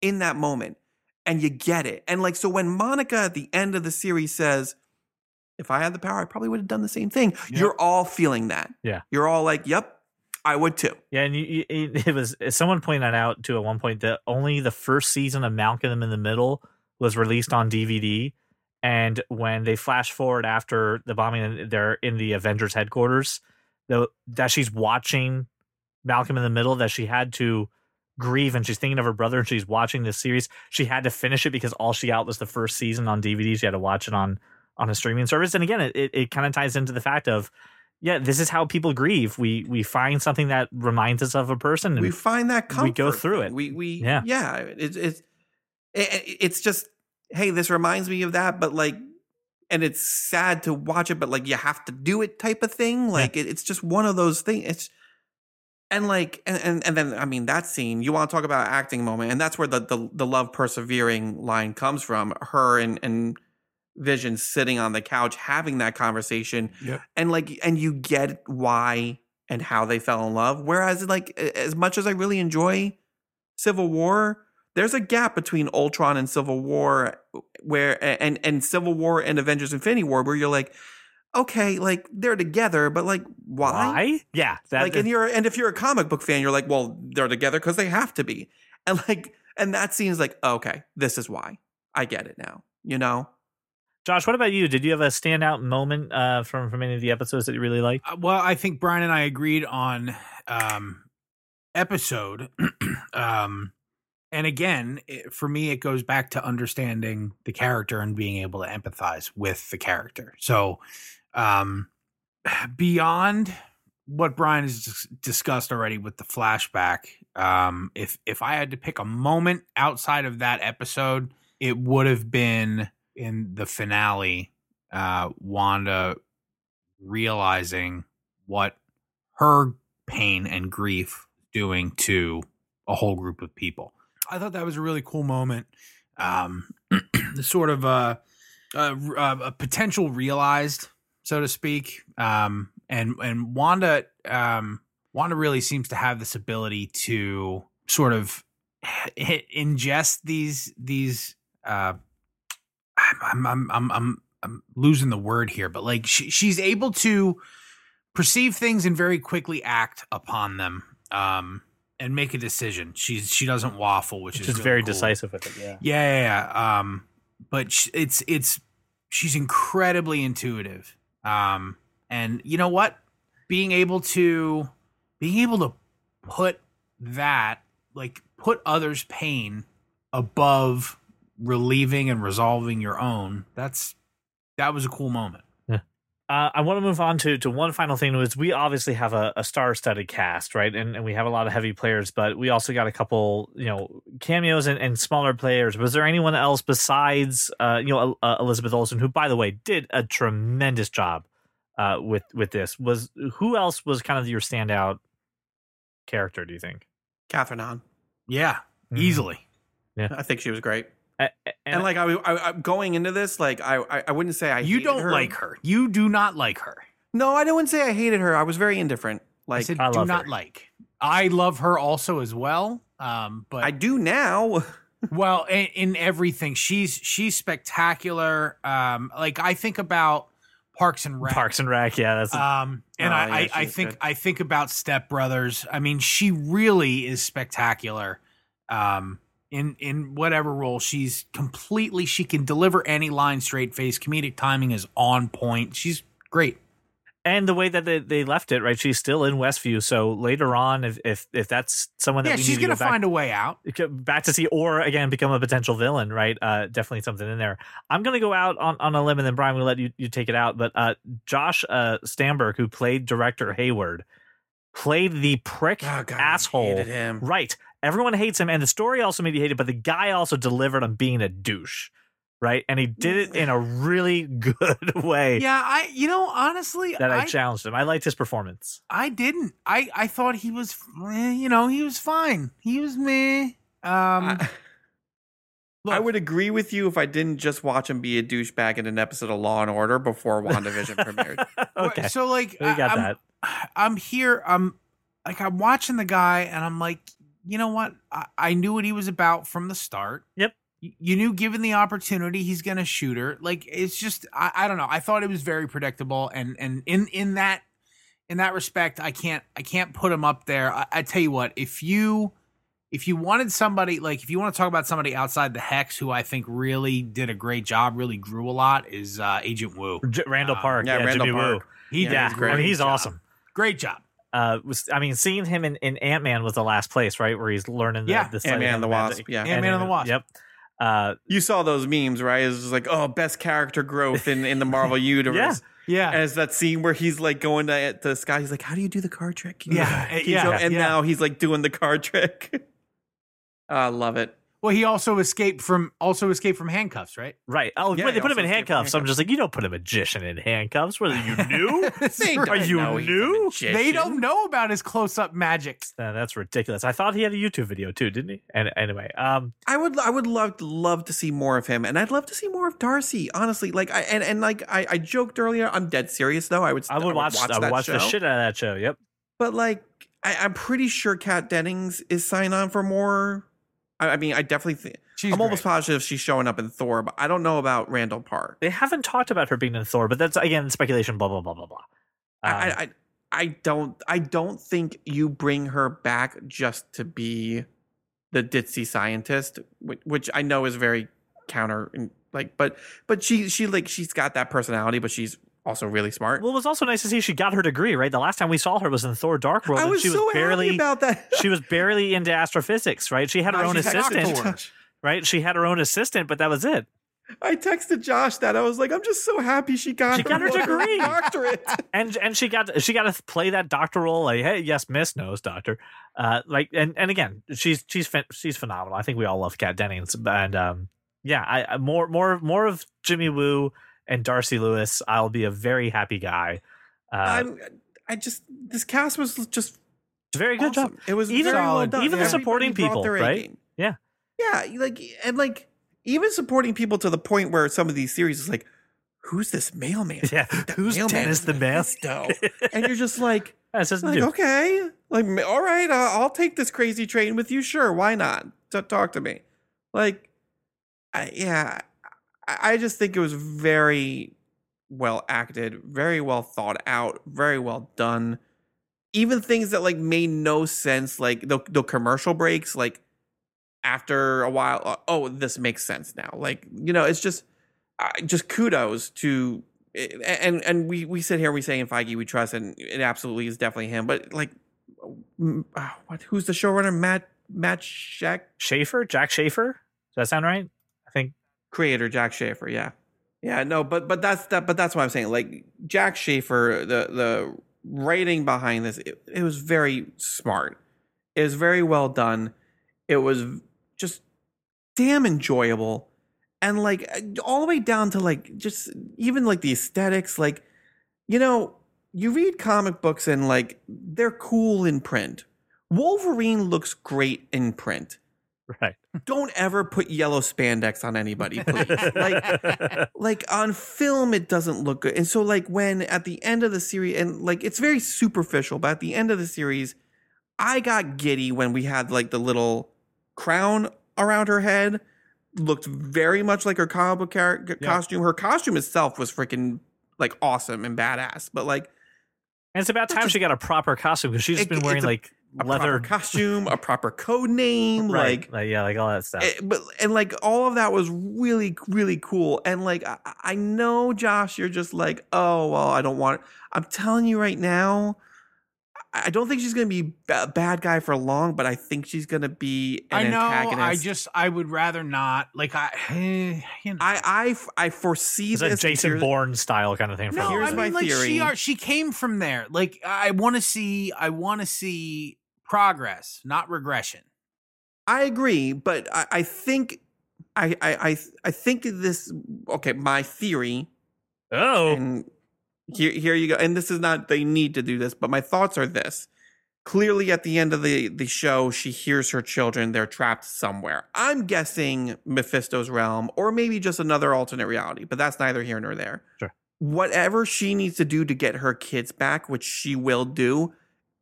S4: in that moment and you get it. And like, so when Monica at the end of the series says, if I had the power, I probably would have done the same thing.
S3: Yeah.
S4: You're all feeling that.
S2: Yeah.
S4: You're all like, yep, I would too.
S2: Yeah, and you, you, it was someone pointed out too at one point that only the first season of Malcolm in the Middle was released on DVD, and when they flash forward after the bombing, and they're in the Avengers headquarters, the, that she's watching Malcolm in the Middle, that she had to grieve, and she's thinking of her brother, and she's watching this series. She had to finish it because all she got was the first season on DVD. She had to watch it on on a streaming service, and again, it it, it kind of ties into the fact of. Yeah, this is how people grieve. We we find something that reminds us of a person, and
S4: We find that comfort.
S2: we go through it.
S4: We we
S2: Yeah.
S4: yeah. It's it's it, it's just hey, this reminds me of that, but like, and it's sad to watch it, but like you have to do it type of thing. Like it, it's just one of those things. It's and like and, and and then I mean that scene. You want to talk about acting moment, and that's where the the, the love persevering line comes from. Her and and Vision sitting on the couch having that conversation,
S3: Yep.
S4: and like and you get why and how they fell in love. Whereas like as much as I really enjoy Civil War, there's a gap between Ultron and Civil War where and and Civil War and Avengers Infinity War where you're like, okay, like they're together, but like why?
S2: Why? Yeah, that,
S4: like and you're and if you're a comic book fan, you're like, well, they're together because they have to be. And like and that seems like, okay, this is why. I get it now. You know?
S2: Josh, what about you? Did you have a standout moment uh, from from any of the episodes that you really liked?
S3: Uh, well, I think Brian and I agreed on um episode. um and again, it, for me it goes back to understanding the character and being able to empathize with the character. So, um beyond what Brian has discussed already with the flashback, um if if I had to pick a moment outside of that episode, it would have been in the finale uh Wanda realizing what her pain and grief doing to a whole group of people. I thought that was a really cool moment. Um, the sort of a, a, a potential realized, so to speak. Um, and and Wanda, um, Wanda really seems to have this ability to sort of ingest these these. Uh, I'm I'm I'm I'm I'm losing the word here, but like she, she's able to perceive things and very quickly act upon them um and make a decision she's she doesn't waffle which,
S2: Which
S3: is
S2: is very
S3: cool.
S2: decisive with it. Yeah.
S3: yeah, yeah, yeah. um but sh- it's it's she's incredibly intuitive um and you know what? Being able to being able to put that like put others pain above relieving and resolving your own that's that was a cool moment
S2: Uh, I want to move on to to one final thing. Was we obviously have a, a star-studded cast, right? And and we have a lot of heavy players, but we also got a couple, you know, cameos and, and smaller players. Was there anyone else besides, uh, you know, uh, Elizabeth Olsen, who, by the way, did a tremendous job uh, with with this? Was who else was kind of your standout character? Do you think?
S4: Kathryn Hahn.
S3: yeah
S2: Mhm.
S3: easily
S4: I think she was great.
S2: A-
S4: And,
S2: and
S4: like I, I, I going into this, like I, I, I wouldn't say I.
S3: you
S4: hated
S3: don't
S4: her.
S3: like her you do not like her
S4: No, I don't say I hated her. I was very indifferent.
S3: I
S4: Like
S3: said
S2: I
S3: do
S2: love
S3: not
S2: her.
S3: like i love her also as well um but
S4: I do now.
S3: Well, in, in everything, she's she's spectacular. Um, like I think about Parks and Rec.
S2: Parks and Rec, yeah, that's
S3: Um, and
S4: Oh,
S3: I,
S4: yeah,
S3: I, I think
S4: good.
S3: I think about Step Brothers. I mean, she really is spectacular. Um, in in whatever role she's completely, she can deliver any line straight face. Comedic timing is on point. She's great.
S2: and the way that they, they left it, right? She's still in Westview, so later on, if if if that's someone that
S3: yeah, she's gonna
S2: go back,
S3: find a way out.
S2: back to see, or again become a potential villain, right? Uh, definitely something in there. I'm gonna go out on, on a limb, and then Brian will let you you take it out. But uh, Josh uh, Stamberg, who played director Hayward, played the prick
S4: Oh, God,
S2: asshole.
S4: hated him.
S2: Right. Everyone hates him, and the story also made you hate it, but the guy also delivered on being a douche. Right. And he did it in a really good way
S3: Yeah, I you know honestly,
S2: that I,
S3: I
S2: challenged him. I liked his performance.
S3: I didn't. I I thought he was, eh, you know, he was fine. He was me. Um,
S4: I,
S3: look,
S4: I would agree with you if I didn't just watch him be a douchebag in an episode of Law and Order before WandaVision premiered.
S2: okay.
S3: So like,
S2: we got
S3: I, I'm,
S2: that.
S3: I'm here. I'm like, I'm watching the guy, and I'm like, you know what? I, I knew what he was about from the start.
S2: Yep.
S3: Y- You knew, given the opportunity, he's gonna shoot her. Like, it's just, I, I don't know. I thought it was very predictable, and and in in that in that respect, I can't I can't put him up there. I, I tell you what, if you if you wanted somebody like if you want to talk about somebody outside the hex who I think really did a great job, really grew a lot, is uh, Agent Woo.
S2: J- Randall
S3: uh,
S2: Park.
S4: yeah,
S2: Yeah,
S4: Randall
S2: Jimmy Woo.
S4: Park.
S3: He
S4: Yeah,
S3: did.
S2: Yeah,
S3: a
S4: he's
S2: I
S3: great
S2: mean, he's
S3: job.
S2: awesome.
S3: Great job.
S2: Uh, was I mean, seeing him in, in Ant Man was the last place, right, where he's learning the,
S3: Yeah.
S2: the
S4: Ant-Man and the
S2: magic.
S4: Wasp, yeah.
S3: Ant-Man and the Wasp.
S2: Yep. Uh,
S4: You saw those memes, right? It's just like, oh, best character growth in, in the Marvel universe.
S3: Yeah. Yeah.
S4: As that scene where he's like going to, to the sky, he's like, "How do you do the card trick?" Can you-
S3: Yeah, yeah,
S4: And
S3: yeah.
S4: now he's like doing the card trick. I love it.
S3: Well, he also escaped from also escaped from handcuffs, right?
S2: right. Oh,
S4: Yeah,
S2: when they put him in
S4: escaped from
S2: handcuffs, I'm just like, you don't put a magician in handcuffs. Whether you knew,
S4: They
S2: Are
S4: don't
S2: you
S4: know
S2: new?
S3: they don't know about his close-up magic.
S2: Uh, that's ridiculous. I thought he had a YouTube video too, didn't he? And anyway, um,
S4: I would I would love love to see more of him, and I'd love to see more of Darcy. Honestly, like I and, and like I, I joked earlier, I'm dead serious though. I would
S2: I would watch. I would
S4: that
S2: watch
S4: show.
S2: the shit out of that show. Yep.
S4: But like I, I'm pretty sure Kat Dennings is signed on for more. I, I mean, I definitely think
S3: She's
S4: I'm almost
S3: great.
S4: positive she's showing up in Thor, but I don't know about Randall Park.
S2: They haven't talked about her being in Thor, but that's again speculation. Blah blah blah blah blah.
S4: I,
S2: Um,
S4: I I I don't I don't think you bring her back just to be the ditzy scientist, which, which I know is very counter like, but but she she like she's got that personality, but she's also really smart.
S2: well, it was also nice to see she got her degree. Right, the last time we saw her was in Thor: Dark World,
S4: I
S2: and
S4: was
S2: she was
S4: so
S2: barely
S4: happy about that.
S2: she was barely into astrophysics. Right, she had her
S3: No,
S2: own assistant. Right, she had her own assistant, but that was it.
S4: I texted Josh that I was like, I'm just so happy she got
S2: She got her degree.
S4: doctorate.
S2: and and she got she got to play that doctor role like hey yes miss knows doctor uh like and and again she's she's she's phenomenal i think we all love kat dennings and um yeah i I- more more more of jimmy woo and darcy lewis i'll be a very happy guy uh
S4: I'm, I just this cast was just
S2: very good
S4: awesome.
S2: job
S4: It was
S2: Even-
S4: well
S2: even the supporting people, right?
S4: game.
S2: Yeah.
S4: yeah, like and like even supporting people to the point where some of these series is like, who's this mailman?
S2: yeah who's
S4: mailman
S2: dennis
S4: is
S2: the
S4: Mephisto. and you're just like,
S2: that's just
S4: like okay, like all right, uh, I'll take this crazy train with you. Sure, why not? Talk to me, like, I, yeah, I, just think it was very well acted, very well thought out, very well done. Even things that like made no sense, like the the commercial breaks, like after a while, uh, oh, this makes sense now. Like you know, it's just uh, just kudos to and and we we sit here we say in Feige we trust and it absolutely is definitely him. But like, uh, what? Who's the showrunner? Matt Matt Shack
S2: schaefer Jac Schaeffer does that sound right i think
S4: creator Jac Schaeffer. Yeah, yeah. No, but but that's that. But that's what I'm saying. Like Jac Schaeffer, the the writing behind this, it, it was very smart. It was very well done. It was just damn enjoyable, and like all the way down to like just even like the aesthetics. Like you know, you read comic books and like they're cool in print. Wolverine looks great in print
S2: right
S4: don't ever put yellow spandex on anybody, please. like, like on film, it doesn't look good. And so, like, when at the end of the series, and like, it's very superficial, but at the end of the series, I got giddy when we had like the little crown around her head. Looked very much like her comic book char-
S3: Yeah.
S4: costume. Her costume itself was freaking like awesome and badass. But like,
S2: and it's about time
S4: just-
S2: she got a proper costume because she's
S4: It-
S2: been wearing
S4: a-
S2: like
S4: a
S2: leather
S4: proper costume, a proper code name,
S2: right,
S4: like
S2: like yeah, like all that stuff.
S4: Eh, but and like all of that was really really cool and like I, I know josh you're just like oh well i don't want i'm telling you right now i I don't think she's gonna be a bad guy for long but i think she's gonna be an
S3: I know.
S4: antagonist
S3: I just I would rather not. Like I, you know.
S4: I, I f- I foresee
S2: it's a
S4: this
S2: Jason
S4: here's-
S2: Bourne style kind of thing. For
S3: no,
S2: her.
S4: here's
S3: I
S4: my
S3: mean, like
S4: theory.
S3: she are, she came from there. Like I want to see I want to see progress, not regression.
S4: I agree, but I, I think I, I I I think this okay, my theory
S2: oh,
S4: and here here you go. And this is not they need to do this but my thoughts are this. Clearly at the end of the the show she hears her children they're trapped somewhere. I'm guessing mephisto's realm or maybe just another alternate reality but that's neither here nor there.
S2: Sure.
S4: whatever she needs to do to get her kids back which she will do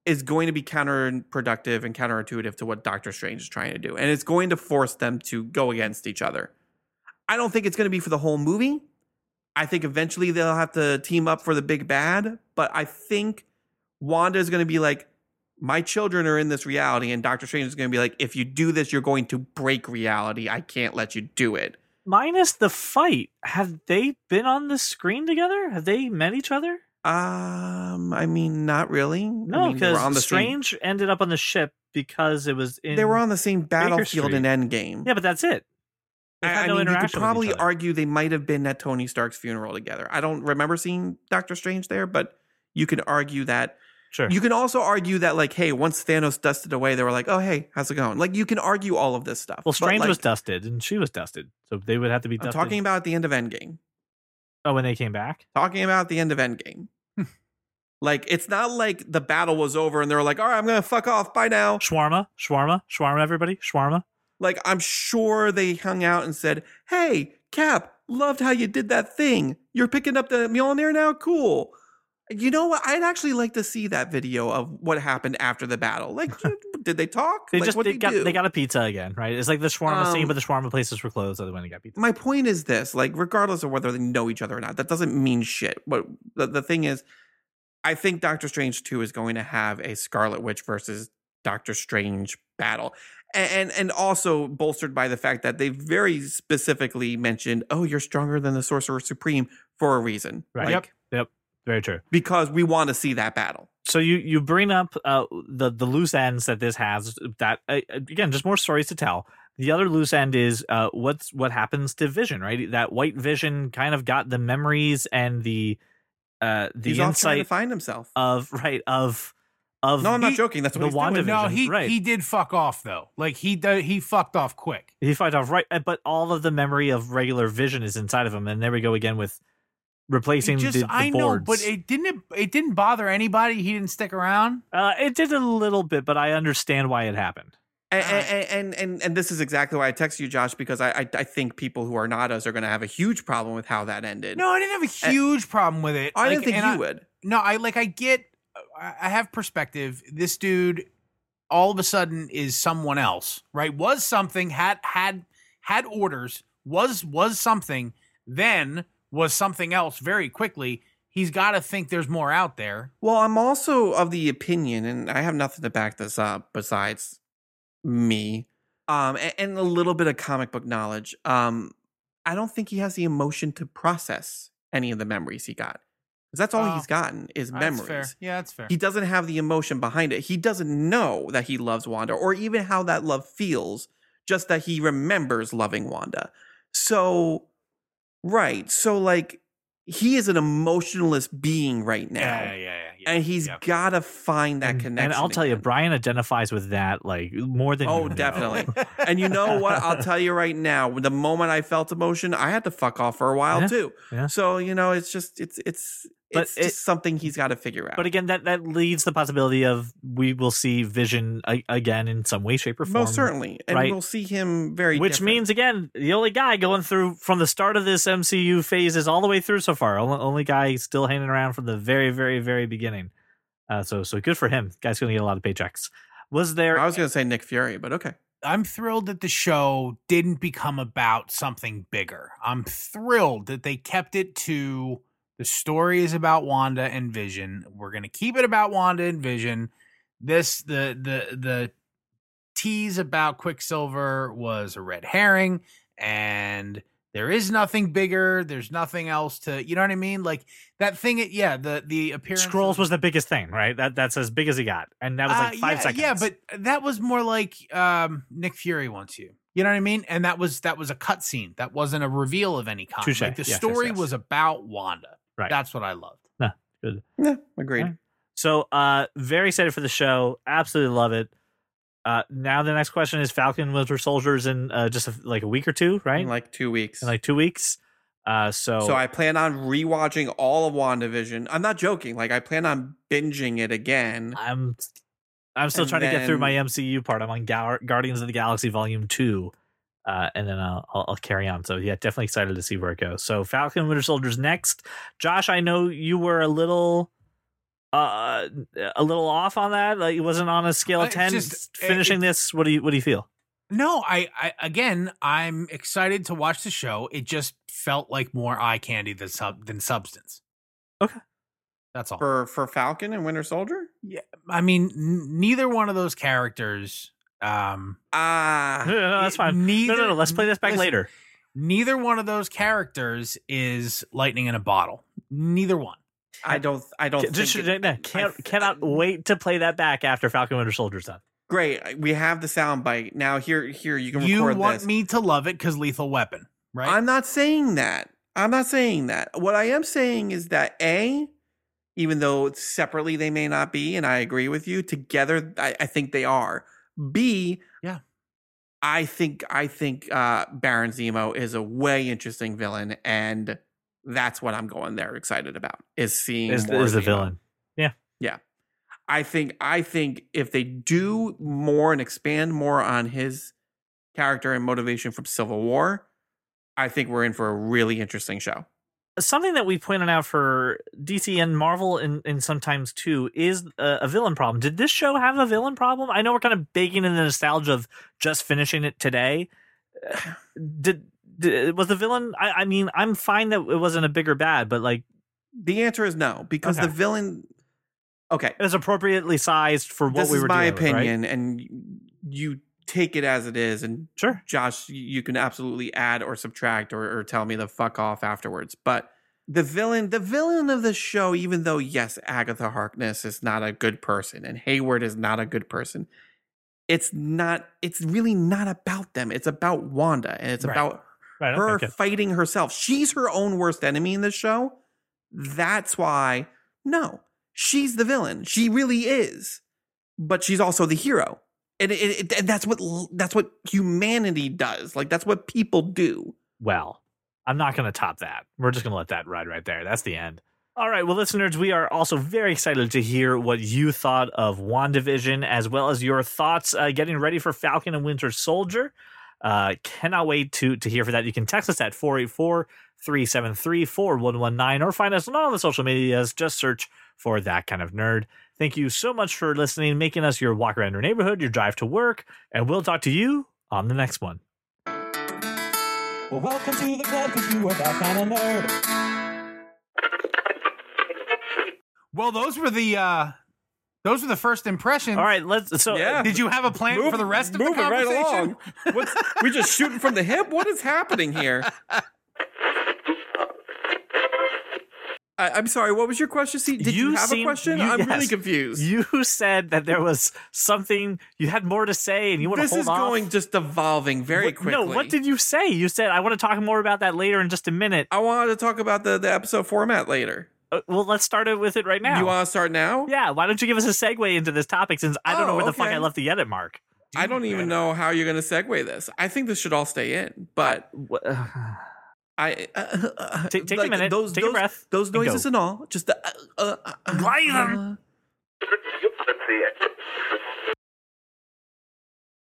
S4: is going to be counterproductive and counterintuitive to what doctor strange is trying to do and it's going to force them to go against each other. I don't think it's going to be for the whole movie I think eventually they'll have to team up for the big bad, but I think Wanda is going to be like, my children are in this reality, and Doctor Strange is going to be like, if you do this, you're going to break reality. I can't let you do it.
S2: minus the fight, have they been on the screen together? Have they met each other?
S4: Um, I mean, not really.
S2: No,
S4: I mean, they were
S2: because
S4: on
S2: Strange ended up on the ship because it was in.
S4: They were on the same battlefield in Endgame.
S2: Yeah, but that's it.
S4: I,
S2: had
S4: I
S2: no
S4: mean, you could probably argue they might have been at Tony Stark's funeral together. I don't remember seeing Doctor Strange there, but you could argue that
S2: Sure.
S4: You can also argue that, like, hey, once Thanos dusted away, they were like, oh, hey, how's it going? Like, you can argue all of this stuff.
S2: well, Strange
S4: like,
S2: was dusted and she was dusted, so they would have to be
S4: I'm talking about at the end of Endgame.
S2: oh, when they came back.
S4: Talking about the end of Endgame. like, it's not like the battle was over and they were like, all right, I'm going to fuck off. Bye now.
S2: Shawarma, shawarma, shawarma. Everybody, shawarma.
S4: Like, I'm sure they hung out and said, hey, Cap, loved how you did that thing. You're picking up the Mjolnir now? Cool. You know what? I'd actually like to see that video of what happened after the battle. Like, did they talk?
S2: They
S4: like,
S2: just they,
S4: they
S2: got
S4: do?
S2: they got a pizza again, right? It's like the shawarma scene,
S4: Um,
S2: but the shawarma places were closed, so they went and got pizza.
S4: my point is this like regardless of whether they know each other or not that doesn't mean shit but the, the thing is i think doctor strange 2 is going to have a scarlet witch versus doctor strange battle and, and and also bolstered by the fact that they very specifically mentioned oh you're stronger than the sorcerer supreme for a reason
S2: Right.
S4: like
S2: Yep. Very true.
S4: because we want to see that battle
S2: So you you bring up uh, the the loose ends that this has. That uh, again, just more stories to tell. The other loose end is uh, what's what happens to Vision, right? That White Vision kind of got the memories and the uh, the
S4: he's trying to
S2: insight
S4: find himself
S2: of right of of
S4: no i'm not
S3: he-
S4: joking that's what
S2: the
S4: he's doing.
S2: Wanda-
S3: no, he
S2: right.
S3: he did fuck off though. Like he did, he fucked off quick.
S2: he fucked off right, uh, but all of the memory of regular Vision is inside of him, and there we go again with replacing
S3: just
S2: the, the
S3: I know, but it didn't it, it didn't bother anybody. He didn't stick around.
S2: uh, it did a little bit, but I understand why it happened.
S4: And, and, and and and this is exactly why I text you, Josh, because I I, I think people who are not us are going to have a huge problem with how that ended.
S3: No, I didn't have a huge problem with it.
S4: I
S3: Like,
S4: didn't think you
S3: I-
S4: would.
S3: No, I like I get I have perspective. This dude all of a sudden is someone else, right? Was something, had had had orders, was was something, then was something else very quickly. He's got to think there's more out there.
S4: Well, I'm also of the opinion, and I have nothing to back this up besides me, um, and, and a little bit of comic book knowledge. Um, I don't think he has the emotion to process any of the memories he got. 'Cause that's all
S3: Oh,
S4: he's gotten is
S3: That's
S4: memories.
S3: fair. Yeah, that's fair.
S4: He doesn't have the emotion behind it. He doesn't know that he loves Wanda or even how that love feels, just that he remembers loving Wanda. So, right. So, like, he is an emotionless being right now.
S3: yeah, yeah, yeah, yeah, yeah.
S4: And he's
S3: yeah.
S4: got to find that
S2: and,
S4: connection.
S2: and I'll tell you. Brian identifies with that like more than
S4: Oh,
S2: you know.
S4: definitely. and you know what? I'll tell you right now. The moment I felt emotion, I had to fuck off for a while
S2: Yeah,
S4: too.
S2: yeah.
S4: So you know, it's just it's it's
S2: But
S4: it's
S2: it-
S4: just something he's got to figure out.
S2: But again, that that leaves the possibility of we will see Vision a- again in some way, shape, or form.
S4: most certainly, and
S2: right?
S4: we'll see him very.
S2: Which
S4: different.
S2: means again, the only guy going through from the start of this MCU phases all the way through so far. Only, only guy still hanging around from the very, very, very beginning. Uh, so so good for him. Guy's going to get a lot of paychecks. Was there?
S4: I was going to say Nick Fury, but okay.
S3: I'm thrilled that the show didn't become about something bigger. I'm thrilled that they kept it to the story is about Wanda and Vision. We're going to keep it about Wanda and Vision. this the the the tease about Quicksilver was a red herring, and there is nothing bigger. There's nothing else to you know what I mean? Like that thing. it- Yeah, the the appearance.
S2: Skrulls
S3: of-
S2: was the biggest thing, right? That that's as big as he got, and that was like
S3: Uh,
S2: five
S3: yeah,
S2: seconds.
S3: Yeah, but that was more like um, Nick Fury wants you. You know what I mean? And that was that was a cutscene. That wasn't a reveal of any kind.
S2: Touche.
S3: Like the
S2: Yes, yes,
S3: story
S2: yes.
S3: was about Wanda.
S2: Right.
S3: That's what I loved.
S4: Yeah, agreed.
S2: Right. So, uh, very excited for the show. Absolutely love it. Uh, now the next question is Falcon Winter Soldiers in uh, just a, like a week or two, right?
S4: In like two weeks.
S2: in like two weeks. Uh, so,
S4: So I plan on rewatching all of WandaVision. I'm not joking. Like I plan on binging it again.
S2: I'm I'm still
S4: And
S2: trying to get through my MCU part. I'm on Gar- Guardians of the Galaxy Volume Two, uh, and then I'll, I'll I'll carry on. So yeah, definitely excited to see where it goes. So Falcon Winter Soldier's next. Josh, I know you were a little. Uh, a little off on that. Like it wasn't on a scale of ten.
S3: just- it-
S2: finishing this, what do you what do you feel?
S3: No, I, I again, I'm excited to watch the show. It just felt like more eye candy than sub than substance.
S2: Okay.
S3: that's all.
S4: For for Falcon and Winter Soldier?
S3: yeah, I mean, n- neither one of those characters. Um,
S4: Ah.
S2: No, no, no, that's fine.
S3: Neither,
S2: No, no, no. Let's play this back
S3: listen,
S2: later.
S3: Neither one of those characters is lightning in a bottle. Neither one.
S4: I don't I don't
S2: Just,
S4: think it-
S2: no, can't,
S4: I-
S2: cannot wait to play that back after Falcon Winter Soldier's done.
S4: Great. We have the sound bite. Now here here you can
S3: You want
S4: this.
S3: me to love it because Lethal Weapon, right?
S4: I'm not saying that. I'm not saying that. What I am saying is that A, even though separately they may not be, and I agree with you, together I, I think they are. B,
S3: Yeah.
S4: I think I think uh Baron Zemo is a way interesting villain, and that's what I'm going there excited about is seeing
S2: Is,
S4: more
S2: is the
S4: Yeah,
S2: villain?
S4: I think I think if they do more and expand more on his character and motivation from Civil War, I think we're in for a really interesting show.
S2: Something that we pointed out for DC and Marvel and, and sometimes too is a, a villain problem. Did this show have a villain problem? I know we're kind of baking in the nostalgia of just finishing it today. Did, did was the villain? I, I mean, I'm fine that it wasn't a bigger bad, but like
S4: The answer is no because
S2: Okay.
S4: the villain. Okay,
S2: it was appropriately sized for what
S4: this
S2: we
S4: is
S2: were
S4: my
S2: dealing with, right?
S4: opinion, and you take it as it is. And
S2: Sure.
S4: Josh, you can absolutely add or subtract or, or tell me the fuck off afterwards. But the villain, the villain of the show, even though yes, Agatha Harkness is not a good person and Hayward is not a good person, it's not. It's really not about them. It's about Wanda, and it's
S3: Right.
S4: about
S2: Right.
S4: her
S2: Okay,
S4: fighting herself. She's her own worst enemy in this show. That's why, no, she's the villain. She really is, but she's also the hero, and, it, it, and that's what that's what humanity does. Like that's what people do.
S2: Well, I'm not going to top that. We're just going to let that ride right there. That's the end. All right, well, listeners, we are also very excited to hear what you thought of WandaVision, as well as your thoughts uh, getting ready for Falcon and Winter Soldier. Uh, cannot wait to to hear for that. You can text us at 484 373 4119 or find us on all the social medias. Just search for that kind of nerd. Thank you so much for listening, making us your walk around your neighborhood, your drive to work, and we'll talk to you on the next one.
S5: Well, welcome to the club because you are that kind of nerd.
S3: well, those were the uh those were the first impressions.
S2: All right, let's. So,
S4: Yeah.
S3: Uh, did you have a plan for the rest of the conversation?
S4: moving right along. What's, we just shooting from the hip. What is happening here? I, I'm sorry. What was your question? See, did you,
S2: You
S4: have
S2: seem-
S4: a question?
S2: you-
S4: I'm really confused.
S2: You said that there was something you had more to say, and you want
S4: this
S2: to hold
S4: is
S2: off.
S4: going just evolving very
S2: What-
S4: quickly.
S2: No, what did you say? You said I want to talk more about that later in just a minute.
S4: I wanted to talk about the, the episode format later.
S2: Uh, well, let's start it with it right now.
S4: You want to start now?
S2: yeah, why don't you give us a segue into this topic since I don't know
S4: Oh,
S2: where the fuck. I left the edit mark.
S4: I don't even know how you're going to segue this. I think this should all stay in, but
S2: Wha-
S4: I uh, uh,
S2: Take- take a minute,
S4: Those,
S2: take a breath,
S4: Those noises and all, just the. Uh, uh, uh,
S2: Liar.
S4: uh,